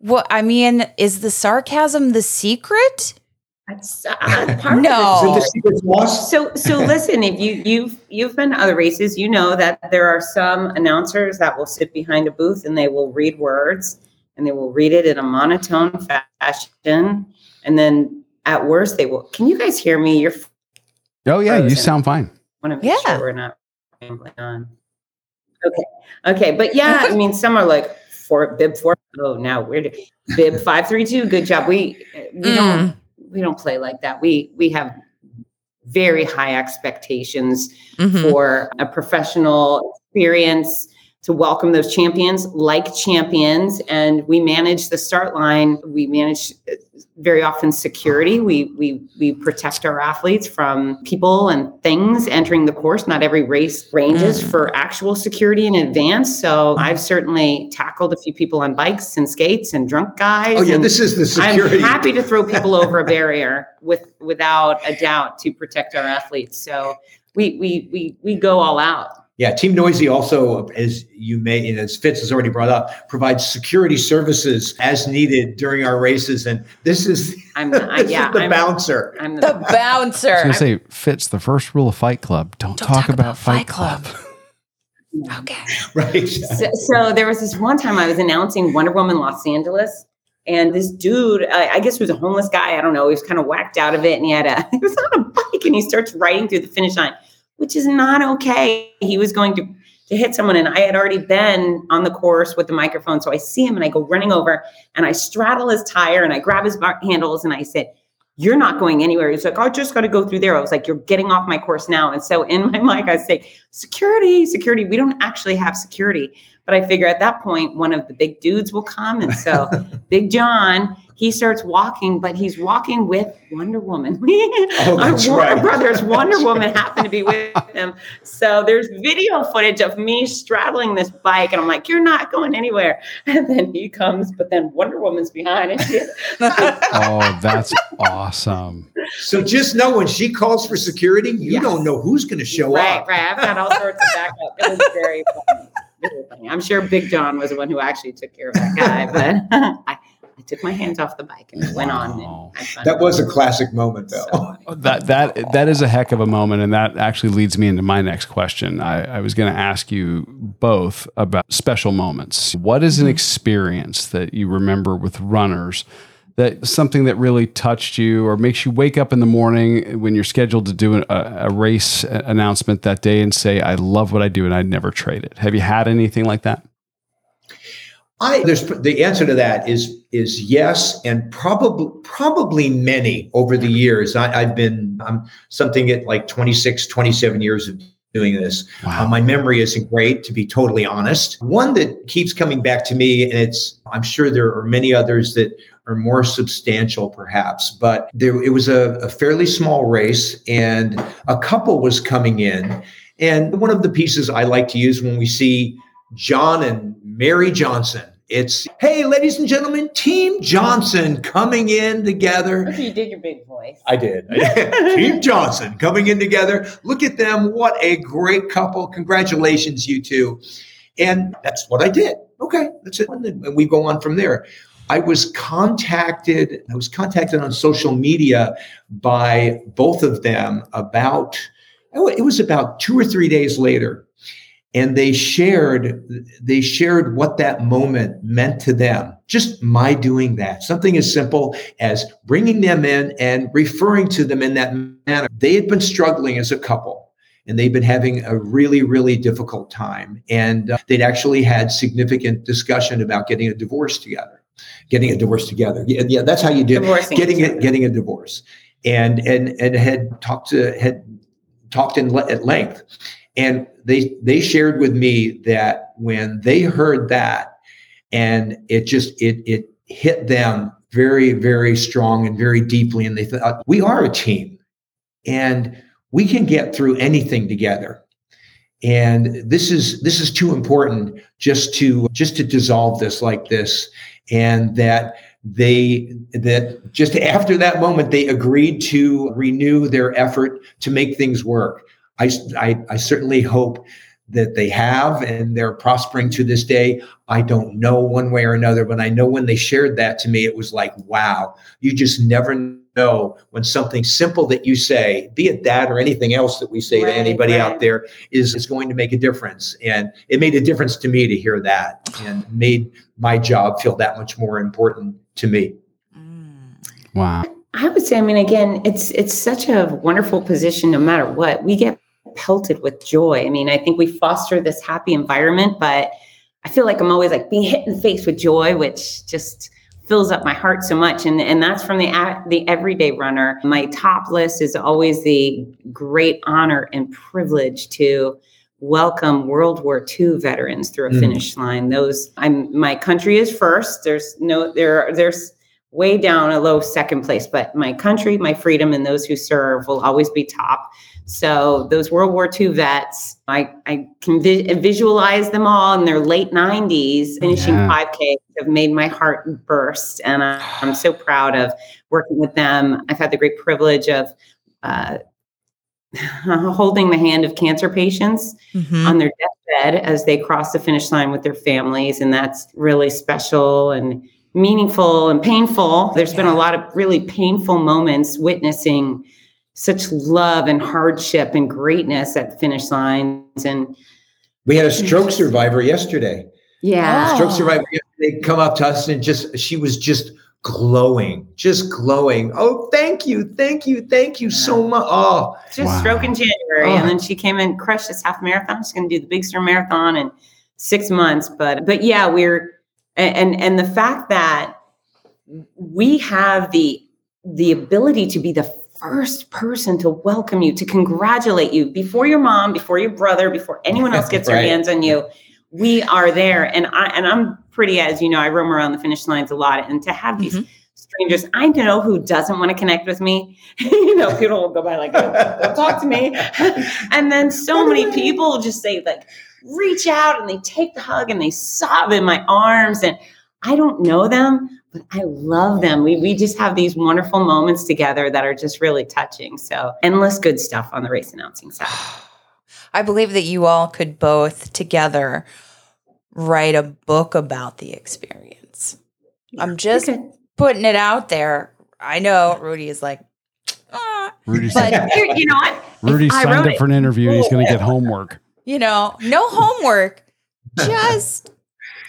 what I mean is the sarcasm the secret? That's uh, part No. it. Is it the secret sauce? So so listen, if you you've you've been to other races, you know that there are some announcers that will sit behind a booth and they will read words and they will read it in a monotone fashion, and then at worst they will. Can you guys hear me? You're Oh yeah, you sound fine. want to make Yeah. sure we're not rambling on. Okay, okay, but yeah, I mean, some are like four bib four. Oh, now we're to- bib five three two. Good job. We we Mm. don't we don't play like that. We we have very high expectations Mhm. for a professional experience to welcome those champions like champions and we manage the start line we manage uh, very often security we we we protect our athletes from people and things entering the course not every race ranges Mm. for actual security in advance so i've certainly tackled a few people on bikes and skates and drunk guys Oh yeah, this is the security. I'm happy to throw people over a barrier with without a doubt to protect our athletes. So we we we we go all out. Yeah, Team Noisy also, as you may, and as Fitz has already brought up, provides security services as needed during our races. And this is, I'm this I, yeah, is the I'm, bouncer. I'm The I bouncer. was gonna say, Fitz, the first rule of Fight Club: don't, Don't talk, talk about, about Fight Fight Club. Club. Okay. Right. so, so there was this one time I was announcing Wonder Woman Los Angeles. And this dude, I, I guess he was a homeless guy. I don't know. He was kind of whacked out of it, and he had a he was on a bike, and he starts riding through the finish line, which is not okay. He was going to to hit someone, and I had already been on the course with the microphone, so I see him, and I go running over, and I straddle his tire, and I grab his bar- handles, and I said, "You're not going anywhere." He's like, oh, "I just got to go through there." I was like, "You're getting off my course now." And so in my mic, I say, "Security, security." We don't actually have security. But I figure at that point, one of the big dudes will come. And so Big John, he starts walking, but he's walking with Wonder Woman. Oh, Our Warner right. Brothers Wonder Woman happened to be with him. So there's video footage of me straddling this bike, and I'm like, "You're not going anywhere." And then he comes, but then Wonder Woman's behind, and she, Oh, that's awesome. So just know when she calls for security, you Yes. don't know who's going to show right, up. right. Right. I've got all sorts of backup. It was very funny. Very funny. I'm sure Big John was the one who actually took care of that guy, but I, I took my hands off the bike and went on. Wow. And. That was a classic moment, though. So, oh, That that that is a heck of a moment, and that actually leads me into my next question. I, I was going to ask you both about special moments. What is an mm-hmm. experience that you remember with runners? That something that really touched you, or makes you wake up in the morning when you're scheduled to do a, a race announcement that day and say, "I love what I do and I'd never trade it." Have you had anything like that? I there's the answer to that is is yes, and probably probably many over the years. I, I've been I'm something at like 26, 27 years of doing this. Uh, my memory isn't great, to be totally honest. One that keeps coming back to me, and it's I'm sure there are many others that are more substantial, perhaps, but there it was a, a fairly small race, and a couple was coming in, and one of the pieces I like to use when we see John and Mary Johnson. It's, hey, ladies and gentlemen, Team Johnson coming in together. you did your big voice. I did. Team Johnson coming in together. Look at them. What a great couple. Congratulations, you two. And that's what I did. Okay, that's it. And we go on from there. I was contacted, I was contacted on social media by both of them about, oh, it was about two or three days later. And they shared they shared what that moment meant to them. Just my doing that. Something as simple as bringing them in and referring to them in that manner. They had been struggling as a couple and they'd been having a really really difficult time. And uh, they'd actually had significant discussion about getting a divorce together getting a divorce together. Yeah, yeah that's how you do Divorcing getting it getting a divorce. And and and had talked to had talked in le- at length and they they shared with me that when they heard that and it just it it hit them very very strong and very deeply and they thought uh, we are a team and we can get through anything together. And this is this is too important just to just to dissolve this like this and that they that just after that moment they agreed to renew their effort to make things work I, I, I certainly hope that they have and they're prospering to this day. I don't know one way or another, but I know when they shared that to me, it was like, wow, you just never know when something simple that you say, be it that or anything else that we say Right, to anybody right. out there, is, is going to make a difference. And it made a difference to me to hear that and made my job feel that much more important to me. Mm. Wow. I would say, I mean, again, it's it's such a wonderful position no matter what. We get pelted with joy. I mean, I think we foster this happy environment, but I feel like I'm always like being hit in the face with joy, which just fills up my heart so much. And and that's from the the everyday runner. My top list is always the great honor and privilege to welcome World War II veterans through a Mm. finish line. Those I'm my country is first. There's no there there's way down a low second place, but my country, my freedom, and those who serve will always be top. So those World War II vets, I, I can vi- visualize them all in their late 90s finishing Yeah. 5K have made my heart burst. And I, I'm so proud of working with them. I've had the great privilege of uh, holding the hand of cancer patients Mhm. on their deathbed as they cross the finish line with their families. And that's really special and meaningful and painful. There's been a lot of really painful moments witnessing such love and hardship and greatness at finish lines. And We had a stroke survivor yesterday. yeah, Oh. stroke survivor they come up to us and just she was just glowing just glowing oh thank you thank you thank you so much oh just Wow. stroke in January. Oh. And then she came and crushed this half marathon. She's going to do the Big Sur Marathon in six months. But, but yeah, we're, and, and the fact that we have the, the ability to be the first person to welcome you, to congratulate you before your mom, before your brother, before anyone else gets their hands on you. We are there. And I, and I'm pretty, as you know, I roam around the finish lines a lot. And to have these Mhm. strangers, I know who doesn't want to connect with me. you know, people will go by like, "Don't talk to me. and then so many people just say like, reach out and they take the hug and they sob in my arms. And I don't know them, but I love them. We, we just have these wonderful moments together that are just really touching. So endless good stuff on the race announcing side. I believe that you all could both together write a book about the experience. I'm just putting it out there. I know Rudy is like, ah, Rudy, but Here, you know what? Rudy signed up it- for an interview. He's going to get homework. You know, no homework, just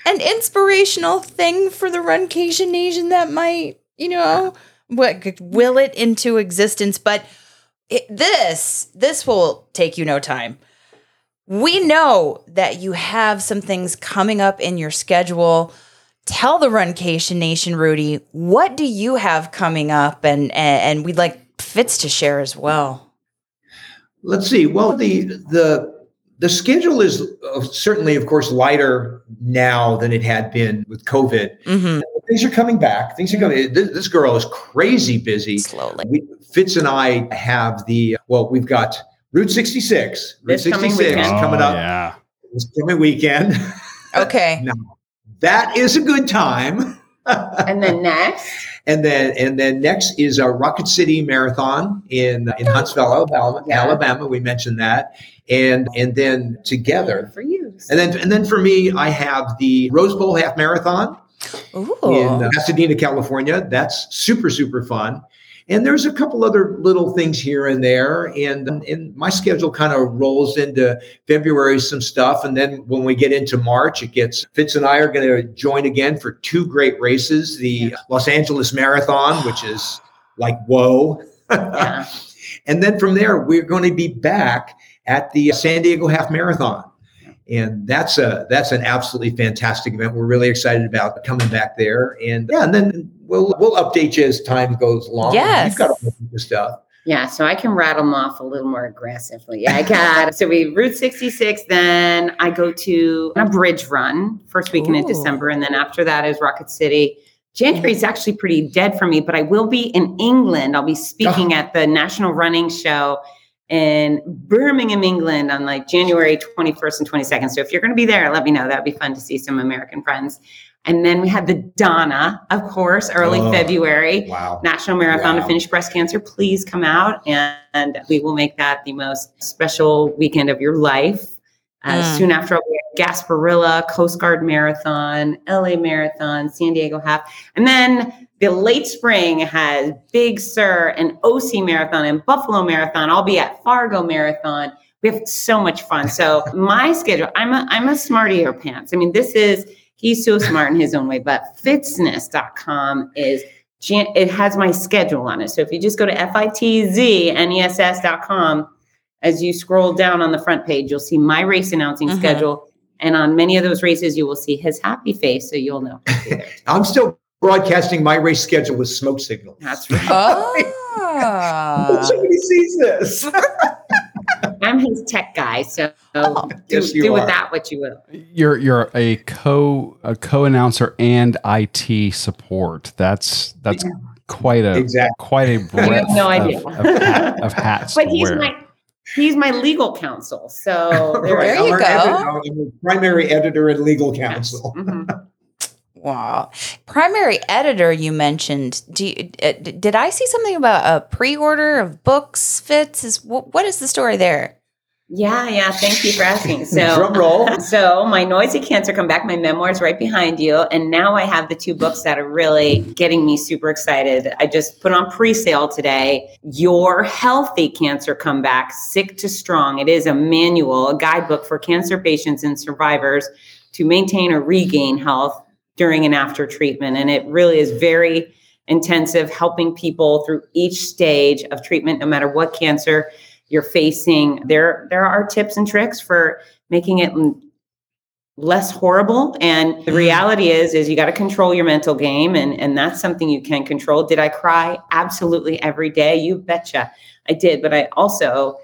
an inspirational thing for the Runcation Nation that might, you know, what will it into existence. But it, this, this will take you no time. We know that you have some things coming up in your schedule. Tell the Runcation Nation, Rudy, what do you have coming up? And, and and we'd like Fitz to share as well. let's see well the the the schedule is uh, certainly of course lighter now than it had been with covid hmm things are coming back things are coming this, this girl is crazy busy Slowly. we, fitz and i have the well we've got route 66 route This coming 66 weekend. coming Oh, up Yeah. this coming weekend Okay. now, that is a good time And then next, and then and then next is our Rocket City Marathon in in Huntsville, Alabama. Yeah. Alabama, we mentioned that, and and then together, for you. and then and then for me, I have the Rose Bowl Half Marathon Ooh. in uh, Pasadena, California. That's super super fun. and there's a couple other little things here and there. And, and my schedule kind of rolls into February, some stuff. And then when we get into March, it gets Fitz and I are going to join again for two great races the Los Angeles Marathon, which is like, whoa. Yeah. and then from there, we're going to be back at the San Diego Half Marathon. And that's a that's an absolutely fantastic event. We're really excited about coming back there. And yeah, and then we'll we'll update you as time goes along. Yes. You've got all the stuff. Yeah, so I can rattle them off a little more aggressively. Yeah, I got so we Route 66, then I go to a bridge run first weekend in Ooh. December, and then after that is Rocket City. January is actually pretty dead for me, but I will be in England. I'll be speaking oh. at the National Running Show in Birmingham, England on like January 21st and 22nd. So if you're going to be there, let me know. That'd be fun to see some American friends. And then we had the Donna, of course, early Oh. February. Wow. National Marathon to Finish Breast Cancer, please come out and, and we will make that the most special weekend of your life. Uh, Mm. Soon after, we have Gasparilla, Coast Guard Marathon, LA Marathon, San Diego Half. And then the late spring has Big Sur and OC Marathon and Buffalo Marathon. I'll be at Fargo Marathon. We have so much fun. So my schedule, I'm a I'm a smarty or pants. I mean, this is he's so smart in his own way, but fitzness.com is it has my schedule on it. So if you just go to F-I-T-Z-N-E-S-S.com, as you scroll down on the front page, you'll see my race announcing Mhm. schedule. And on many of those races, you will see his happy face. So you'll know. he'll be there. I'm still broadcasting my race schedule with smoke signals. That's right. Oh. Somebody sees this. I'm his tech guy. So do, Yes, you do with that what you will. You're you're a co a co announcer and IT support. That's that's quite a Exactly. quite a breadth no of, idea. of, hat, of hats But to he's wear. my he's my legal counsel. So there There I'm you go. edit- I'm primary editor and legal counsel. Mhm. Wow. Primary editor, you mentioned. Do you, uh, did I see something about a pre-order of books? Fitz is wh- what is the story there? Yeah, yeah. Thank you for asking. So Drum roll. So my noisy cancer come back. My memoirs right behind you, and now I have the two books that are really getting me super excited. I just put on pre-sale today. Your healthy cancer comeback, sick to strong. It is a manual, a guidebook for cancer patients and survivors to maintain or regain health during and after treatment, and it really is very intensive, helping people through each stage of treatment, no matter what cancer you're facing. There, there are tips and tricks for making it less horrible and the Mm. reality is is you got to control your mental game and and that's something you can control did i cry absolutely every day you betcha i did but i also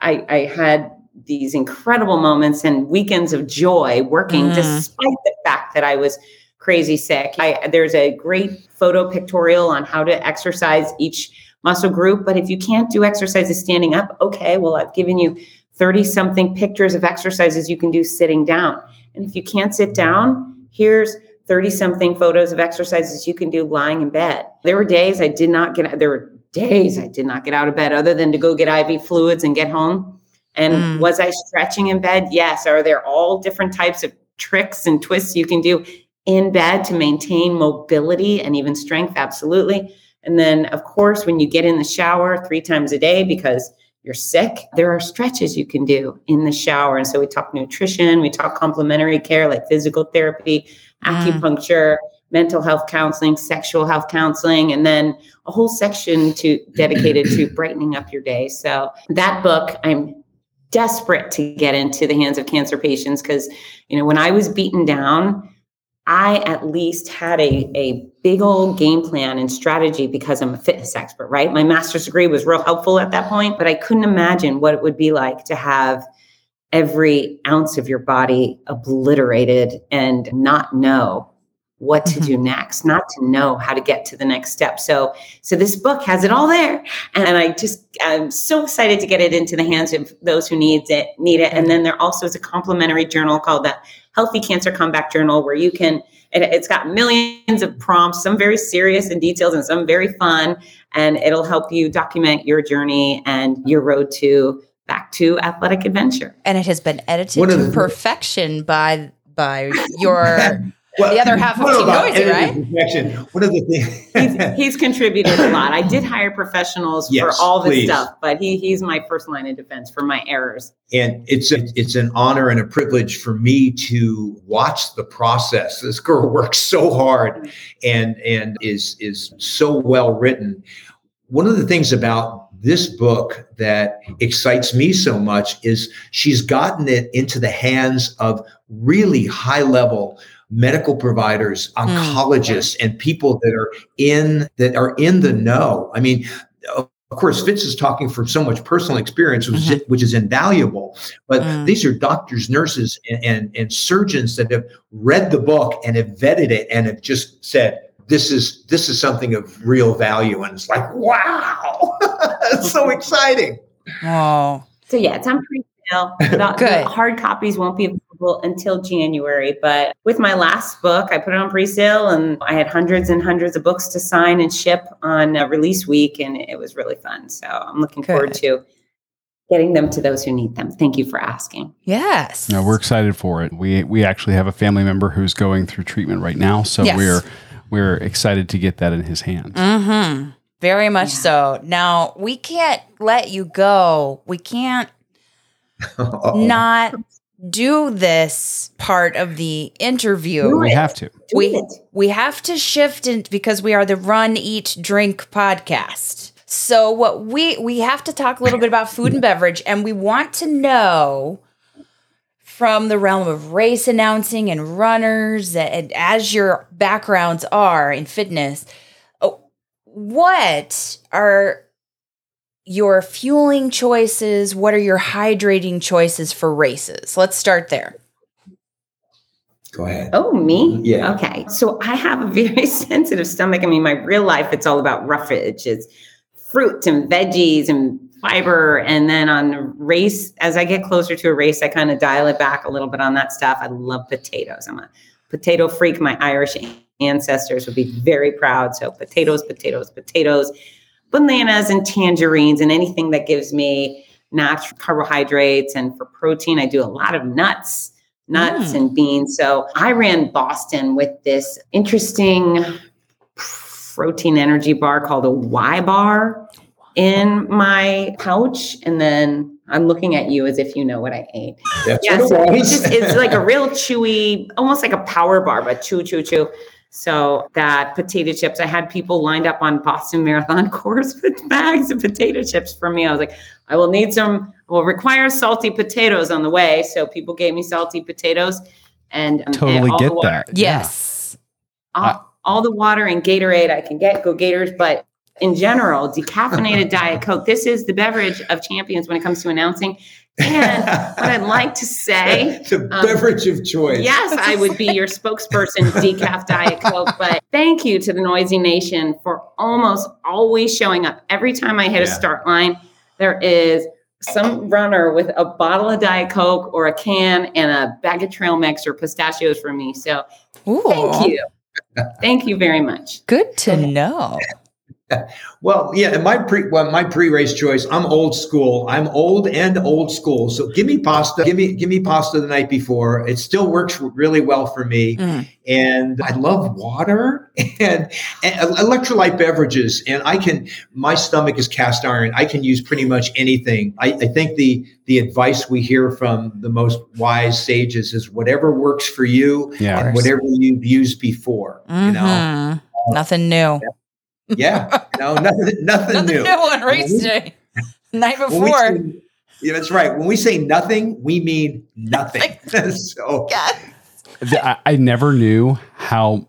i i had these incredible moments and weekends of joy working Mm. despite the fact that i was crazy sick I, there's a great photo pictorial on how to exercise each muscle group but if you can't do exercises standing up okay well i've given you 30 something pictures of exercises you can do sitting down and if you can't sit down, here's 30 something photos of exercises you can do lying in bed. There were days I did not get there were days I did not get out of bed other than to go get IV fluids and get home. And Mm. was I stretching in bed? Yes. Are there all different types of tricks and twists you can do in bed to maintain mobility and even strength? Absolutely. And then, of course, when you get in the shower three times a day because you're sick, there are stretches you can do in the shower. And so we talk nutrition, we talk complementary care like physical therapy, Mm. acupuncture, mental health counseling, sexual health counseling, and then a whole section to dedicated to brightening up your day. So that book, I'm desperate to get into the hands of cancer patients because you know when I was beaten down, I at least had a, a big old game plan and strategy because I'm a fitness expert, right? My master's degree was real helpful at that point, but I couldn't imagine what it would be like to have every ounce of your body obliterated and not know what to do mm-hmm. next not to know how to get to the next step. So so this book has it all there. And i just i'm so excited to get it into the hands of those who need it need it. And then there also is a complimentary journal called the healthy cancer comeback journal where you can it, it's got millions of prompts some very serious and detailed and some very fun. And it'll help you document your journey and your road to back to athletic adventure. And it has been edited to perfection by by your Well, the other half of I don't Team Noisy, right? energy protection. One of the he's, things. he's contributed a lot. I did hire professionals Yes, for all this please. stuff, but he he's my first line of defense for my errors. and it's a, it's an honor and a privilege for me to watch the process. This girl works so hard and and is is so well written. One of the things about this book that excites me so much is she's gotten it into the hands of really high level medical providers, oncologists, and people that are in that are in the know. I mean, of course, Fitz is talking from so much personal experience, which, is, which is invaluable. But Mm. these are doctors, nurses, and, and and surgeons that have read the book and have vetted it and have just said, "This is this is something of real value." And it's like, wow, it's so exciting. Oh, So yeah, it's on pre-sale. Good. the hard copies won't be available until January, but with my last book, I put it on pre-sale, and I had hundreds and hundreds of books to sign and ship on uh, release week, and it was really fun. So I'm looking forward to getting them to those who need them. Thank you for asking. yes. No, we're excited for it. We we actually have a family member who's going through treatment right now, so Yes. we're we're excited to get that in his hands. Mm-hmm. Very much so. Now we can't let you go. We can't Uh-oh. not do this part of the interview. Do We it. have to. We we have to shift in because we are the run eat drink podcast so what we we have to talk a little bit about food and beverage and we want to know from the realm of race announcing and runners and as your backgrounds are in fitness oh, what are your fueling choices what are your hydrating choices for races let's start there Go ahead. Oh, me? Yeah. Okay. So I have a very sensitive stomach. I mean, my real life, it's all about roughage. It's fruits and veggies and fiber. And then on the race, as I get closer to a race, I kind of dial it back a little bit on that stuff. I love potatoes. I'm a potato freak. My Irish ancestors would be very proud. So potatoes, potatoes, potatoes, bananas and tangerines and anything that gives me natural carbohydrates. And for protein, I do a lot of nuts nuts Mm. and beans. So I ran Boston with this interesting protein energy bar called a Y bar in my pouch. And then I'm looking at you as if you know what I ate. That's Yes, what it it's just it's like a real chewy, almost like a power bar, but chew, chew, chew. So that potato chips, I had people lined up on Boston Marathon course with bags of potato chips for me. I was like, I will need some, will require salty potatoes on the way. So people gave me salty potatoes and um, and Totally all the get water- that. yes all, all the water and Gatorade I can get, go Gators. But in general, decaffeinated Diet Coke, this is the beverage of champions when it comes to announcing. And what I'd like to say, the um, beverage of choice. yes, I would be your spokesperson, decaf Diet Coke. But thank you to the Noisy Nation for almost always showing up. Every time I hit a start line, there is some runner with a bottle of Diet Coke or a can and a bag of trail mix or pistachios for me. So Ooh, thank you. Thank you very much. good to know Well, yeah, and my pre well, my pre-race choice, I'm old school. I'm old and old school. So give me pasta. Give me give me pasta the night before. It still works really well for me. Mm. And I love water and, and electrolyte beverages. And I can my stomach is cast iron. I can use pretty much anything. I, I think the the advice we hear from the most wise sages is whatever works for you Yeah. and whatever you've used before. You know? Mhm. nothing new Yeah. Yeah, no, nothing nothing nothing new. new on race day night before say- yeah, that's right. When we say nothing, we mean nothing. so yes. I, I never knew how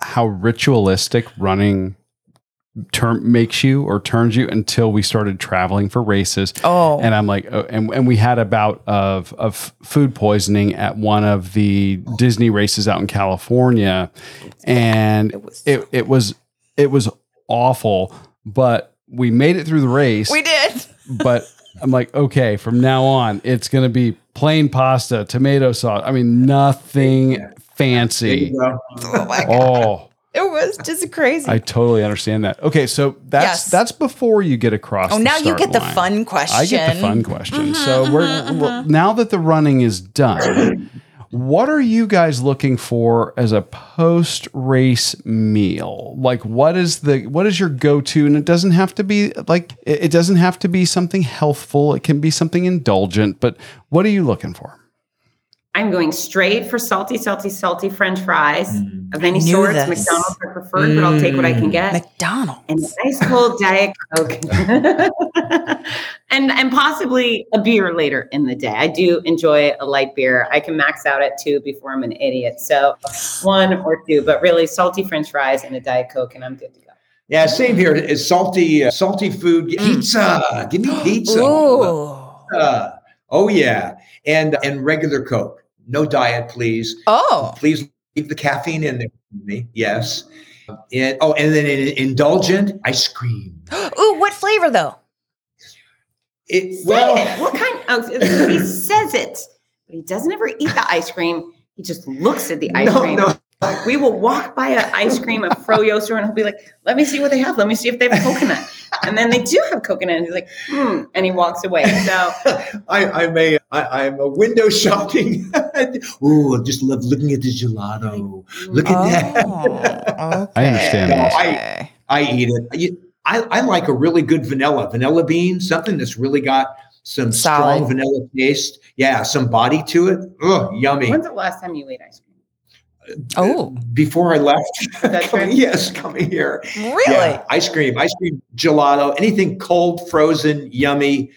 how ritualistic running term makes you or turns you until we started traveling for races. oh And I'm like, oh, and, and we had a bout of, of food poisoning at one of the Disney races out in California. And It was- it, it was, it was awful, but we made it through the race. we did but I'm like, okay, from now on, it's going to be plain pasta, tomato sauce. I mean, nothing there fancy. oh my god Oh, it was just crazy I totally understand that. Okay, so that's Yes. that's before you get across. oh the now you start get the line. fun question I get the fun question. Mhm, so we're, mhm, we're now that the running is done, What are you guys looking for as a post race meal? Like what is the what is your go-to and it doesn't have to be like it doesn't have to be something healthful. It can be something indulgent, but what are you looking for? I'm going straight for salty, salty, salty French fries Mm. of any knew sorts. this. McDonald's are preferred, but I'll take what I can get. McDonald's. and a nice cold diet coke and and possibly a beer later in the day i do enjoy a light beer i can max out at two before i'm an idiot so one or two but really salty french fries and a diet coke and i'm good to go Yeah, same here. It's salty, uh, salty food. Pizza. Give me pizza. Ooh. Uh, oh yeah, and and regular Coke. No diet, please. Oh. Please leave the caffeine in there for me. Yes. And oh, and then in, indulgent ice cream. Ooh, what flavor though? It Say well, it. what kind oh, he um, says it but he doesn't ever eat the ice cream he just looks at the ice no, cream no. we will walk by an ice cream a froyo store and he'll be like let me see what they have let me see if they have coconut and then they do have coconut and he's like hmm and he walks away so I, I'm a I, I'm a window shopping. Ooh, I just love looking at the gelato. Look at that. Oh, okay. I understand No, this. I- I eat it. I, I like a really good vanilla, vanilla bean, something that's really got some Solid. strong vanilla taste. Yeah, some body to it. Ugh, yummy. When's the last time you ate ice cream? Oh, Before I left, that coming, true? yes, coming here. really? Yeah, ice cream, ice cream, gelato, anything cold, frozen, yummy,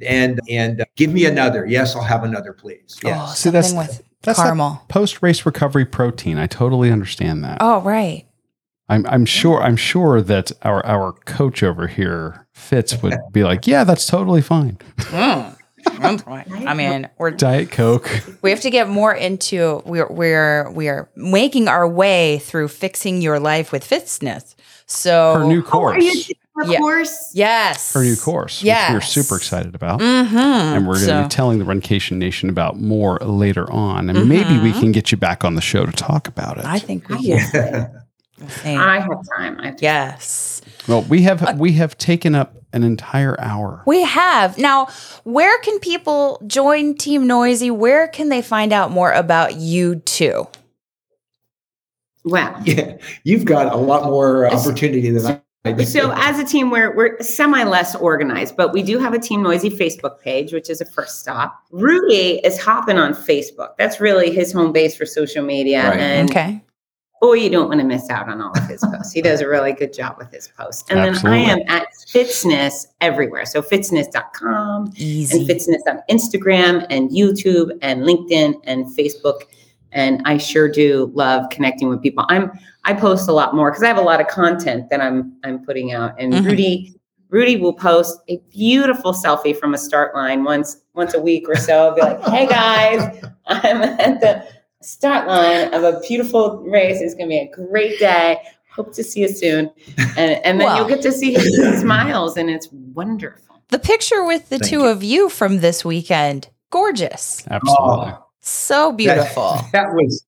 and and uh, give me another. Yes, I'll have another, please. Oh, Yes. See, that's- something with That's caramel. Post race recovery protein. I totally understand that. Oh, right. I'm I'm sure I'm sure that our our coach over here Fitz would be like, yeah, that's totally fine. Mm. One point. I mean, we're Diet Coke. we have to get more into we're we're we're making our way through fixing your life with fitness. So Her new Oh, course. are you taking a Yeah. course? yes, Her new course, which we're super excited about. Mm-hmm. And we're going to so, be telling the Runcation Nation about more later on. And maybe we Mhm. can get you back on the show to talk about it. I think we I can. I have time. I have time. yes. well, we have we have taken up an entire hour. We have. Now, where can people join Team Noisy? Where can they find out more about you two? Wow. Yeah, you've got a lot more opportunity than I do. So as a team, we're we're semi less organized, but we do have a Team Noisy Facebook page, which is a first stop. Rudy is hopping on Facebook. That's really his home base for social media. Right. And Okay. Boy, you don't want to miss out on all of his posts. He does a really good job with his posts. And Absolutely. then I am at Fitzness everywhere. So fitzness.com and fitzness on Instagram and YouTube and LinkedIn and Facebook. And I sure do love connecting with people. I'm I post a lot more because I have a lot of content that I'm I'm putting out. And Mhm. Rudy Rudy will post a beautiful selfie from a start line once once a week or so. I'll be like, hey guys, I'm at the start line of a beautiful race. It's gonna be a great day. Hope to see you soon. And and then Wow. you'll get to see his smiles and it's wonderful. the picture with the Thank two you. of you from this weekend. Gorgeous. Absolutely. Oh. So beautiful. That, that was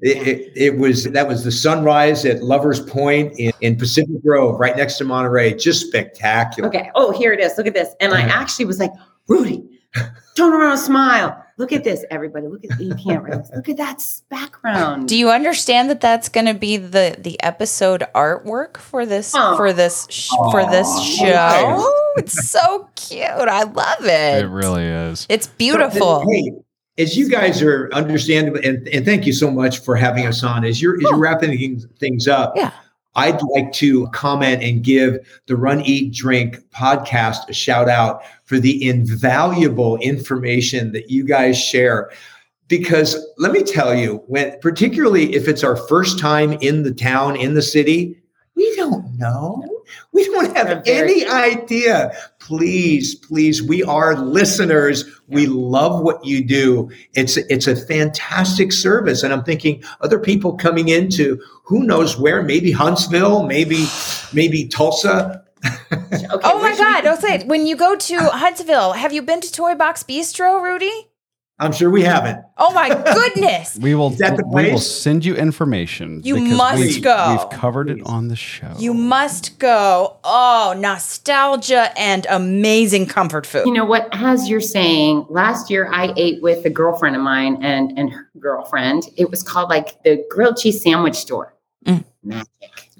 it, it, it was that was the sunrise at Lovers Point in, in Pacific Grove, right next to Monterey. Just spectacular. Okay. Oh, here it is. Look at this. And I actually was like, Rudy, turn around and smile. Look at this, everybody. Look at you can't really look at that background. Do you understand that that's going to be the the episode artwork for this Aw. for this sh- for this show? Oh, It's so cute. I love it. It really is. It's So, beautiful. hey, as you guys are understanding, and, and thank you so much for having us on. As you're as you're wrapping things, things up, Yeah. I'd like to comment and give the Run Eat Drink podcast a shout out for the invaluable information that you guys share. Because let me tell you, when particularly if it's our first time in the town, in the city, we don't know. We don't have any idea. Please, please, we are listeners. We love what you do. It's it's a fantastic service. And I'm thinking other people coming into who knows where, maybe Huntsville, maybe maybe Tulsa. Oh okay, oh my where should we- God! Don't say it. When you go to Huntsville, have you been to Toy Box Bistro, Rudy? I'm sure we haven't. Oh my goodness! We will we will send you information. You must we've, go. We've covered it on the show. You must go. Oh, nostalgia and amazing comfort food. You know what? As you're saying, last year I ate with a girlfriend of mine, and and her- girlfriend. It was called like the grilled cheese sandwich store. Mm. Magic.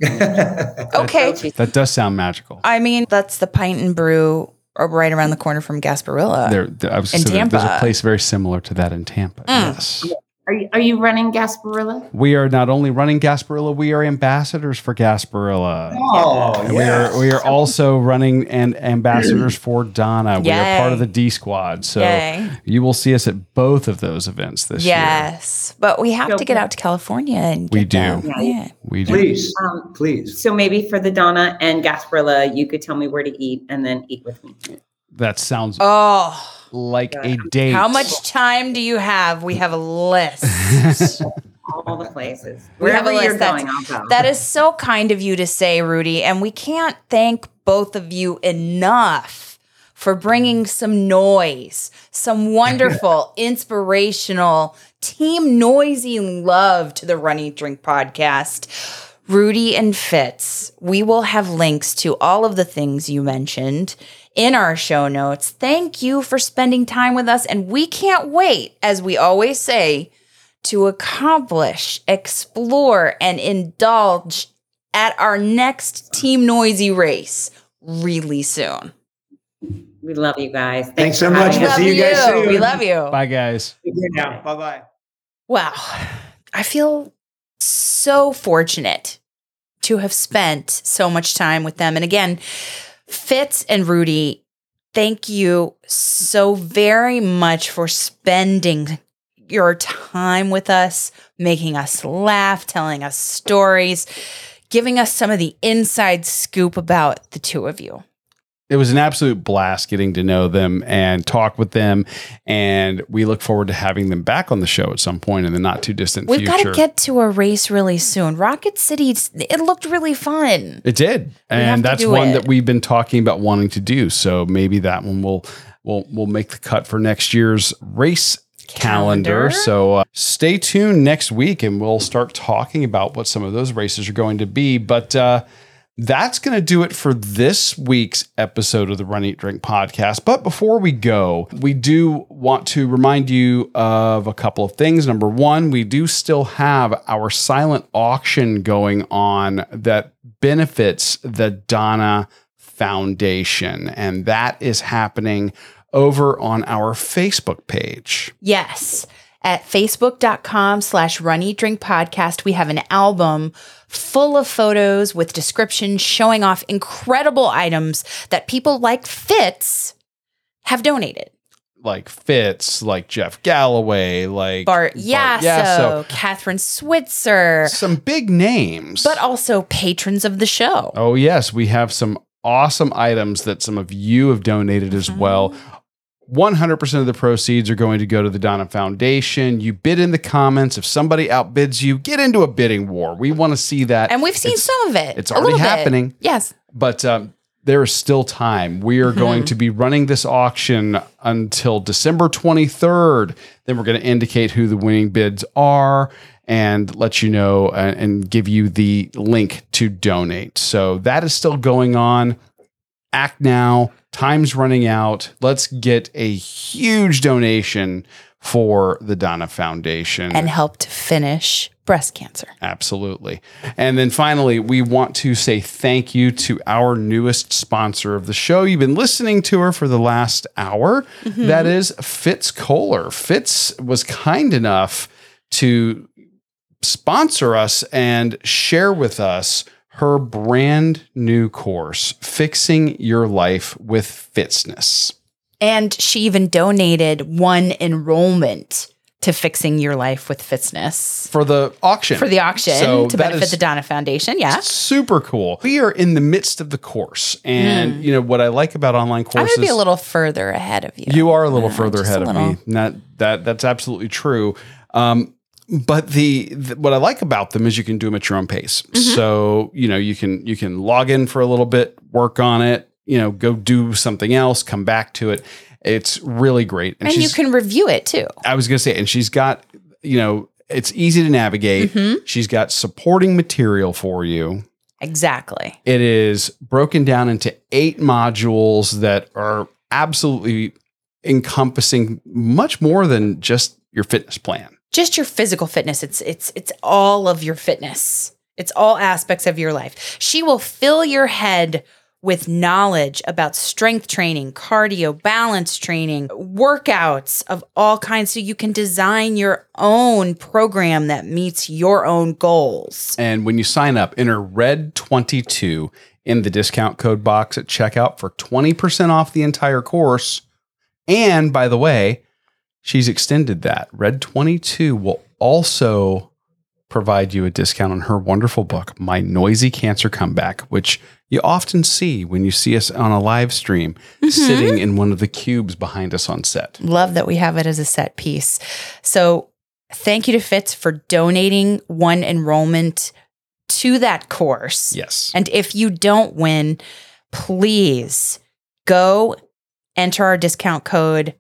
Okay. Grilled That does sound magical. I mean, that's the Pint and Brew or right around the corner from Gasparilla. there, there- I was in there- there's a place very similar to that in Tampa. Mm. Yes. Are you, are you running Gasparilla? We are not only running Gasparilla, we are ambassadors for Gasparilla. oh, And we are we are also running and ambassadors for Donna. We are part of the D Squad. So Yay. you will see us at both of those events this year. Yes. But we have So- to get out to California and We do. them. Yeah. We do. Please, Um, please. so maybe for the Donna and Gasparilla, you could tell me where to eat and then eat with me. That sounds Oh, like a date. how much time do you have? We have a list. All the places. We have a Wherever you're list. going, I'll go. That is so kind of you to say, Rudy. And we can't thank both of you enough for bringing some noise, some wonderful, inspirational, team noisy love to the Run Eat Drink podcast. Rudy and Fitz, we will have links to all of the things you mentioned in our show notes. Thank you for spending time with us. And we can't wait, as we always say, to accomplish, explore, and indulge at our next Team Noisy race really soon. we love you guys. Thanks, Thanks so much. having We'll see you guys soon. We love you. Bye, guys. now. Bye bye. Wow. I feel so fortunate to have spent so much time with them. And again, Fitz and Rudy, thank you so very much for spending your time with us, making us laugh, telling us stories, giving us some of the inside scoop about the two of you. It was an absolute blast getting to know them and talk with them. And we look forward to having them back on the show at some point in the not too distant We've got future. to get to a race really soon. Rocket City, it looked really fun. It did, and that's one it. that we've been talking about wanting to do. So maybe that one will will will make the cut for next year's race calendar. Calendar. So uh, stay tuned next week, and we'll start talking about what some of those races are going to be. But uh, that's going to do it for this week's episode of the Run Eat Drink podcast. But before we go, we do want to remind you of a couple of things. Number one, we do still have our silent auction going on that benefits the Donna Foundation, and that is happening over on our Facebook page. Yes. At facebook.com slash run eat drink podcast, we have an album full of photos with descriptions showing off incredible items that people like Fitz have donated. Like Fitz, like Jeff Galloway, like Bart Yasso, Kathrine Switzer, some big names. but also patrons of the show. Oh, yes. We have some awesome items that some of you have donated as Mm-hmm. well. 100% of the proceeds are going to go to the Donna Foundation. You bid in the comments. If somebody outbids you, get into a bidding war. We want to see that. And we've seen It's- some of it. it's already little bit. happening. Yes. but um, there is still time. We are going to be running this auction until December 23rd. Then we're going to indicate who the winning bids are and let you know uh, and give you the link to donate. So that is still going on. Act now. Time's running out. Let's get a huge donation for the Donna Foundation. And help to finish breast cancer. Absolutely. And then finally, we want to say thank you to our newest sponsor of the show. You've been listening to her for the last hour. Mm-hmm. That is Fitz Koehler. Fitz was kind enough to sponsor us and share with us her brand new course, Fixing Your Life with Fitness. And she even donated one enrollment to fixing your life with fitness For the auction. for the auction So to benefit the Donna Foundation. Yeah. Super cool. We are in the midst of the course. And, you know, what I like about online. I'm courses. going to be a little further ahead of you. You are a little Uh, further ahead of little. me. That that that's absolutely true. Um, but the, the what I like about them is you can do them at your own pace. Mm-hmm. So you know you can you can log in for a little bit, work on it, you know, go do something else, come back to it. It's really great. And you can review it too. I was gonna say, and she's got you know it's easy to navigate. Mhm. She's got supporting material for you. Exactly. It is broken down into eight modules that are absolutely encompassing much more than just your fitness plan. Just your physical fitness. It's it's it's all of your fitness. It's all aspects of your life. She will fill your head with knowledge about strength training, cardio, balance training, workouts of all kinds so you can design your own program that meets your own goals. And when you sign up, enter RED22 in the discount code box at checkout for 20% off the entire course. And by the way, she's extended that. RED22 will also provide you a discount on her wonderful book, My Noisy Cancer Comeback, which you often see when you see us on a live stream mm-hmm. sitting in one of the cubes behind us on set. Love that we have it as a set piece. So, thank you to Fitz for donating one enrollment to that course. Yes. And if you don't win, please go enter our discount code.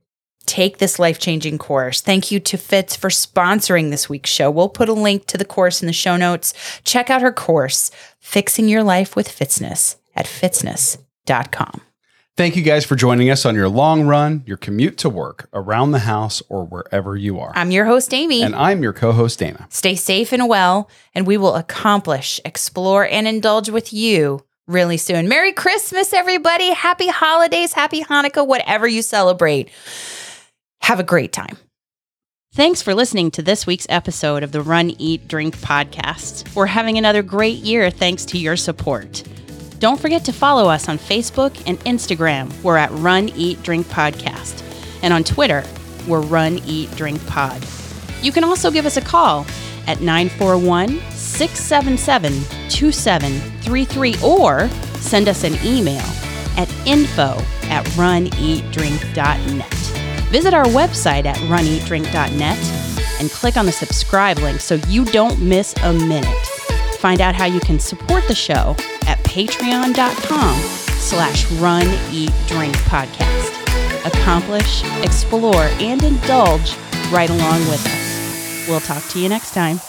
Take this life changing course. Thank you to Fitz for sponsoring this week's show. We'll put a link to the course in the show notes. Check out her course, Fixing Your Life with Fitzness, at fitzness.com. Thank you guys for joining us on your long run, your commute to work, around the house, or wherever you are. I'm your host, Amy. and I'm your co host, Dana. Stay safe and well, and we will accomplish, explore, and indulge with you really soon. Merry Christmas, everybody. Happy holidays, happy Hanukkah, whatever you celebrate. Have a great time. Thanks for listening to this week's episode of the Run, Eat, Drink podcast. We're having another great year thanks to your support. Don't forget to follow us on Facebook and Instagram. We're at Run, Eat, Drink Podcast. And on Twitter, we're Run, Eat, Drink Pod. You can also give us a call at 941 677 2733 or send us an email at info at runeatdrink.net. Visit our website at runeatdrink.net and click on the subscribe link so you don't miss a minute. Find out how you can support the show at patreon.com slash run podcast. Accomplish, explore, and indulge right along with us. We'll talk to you next time.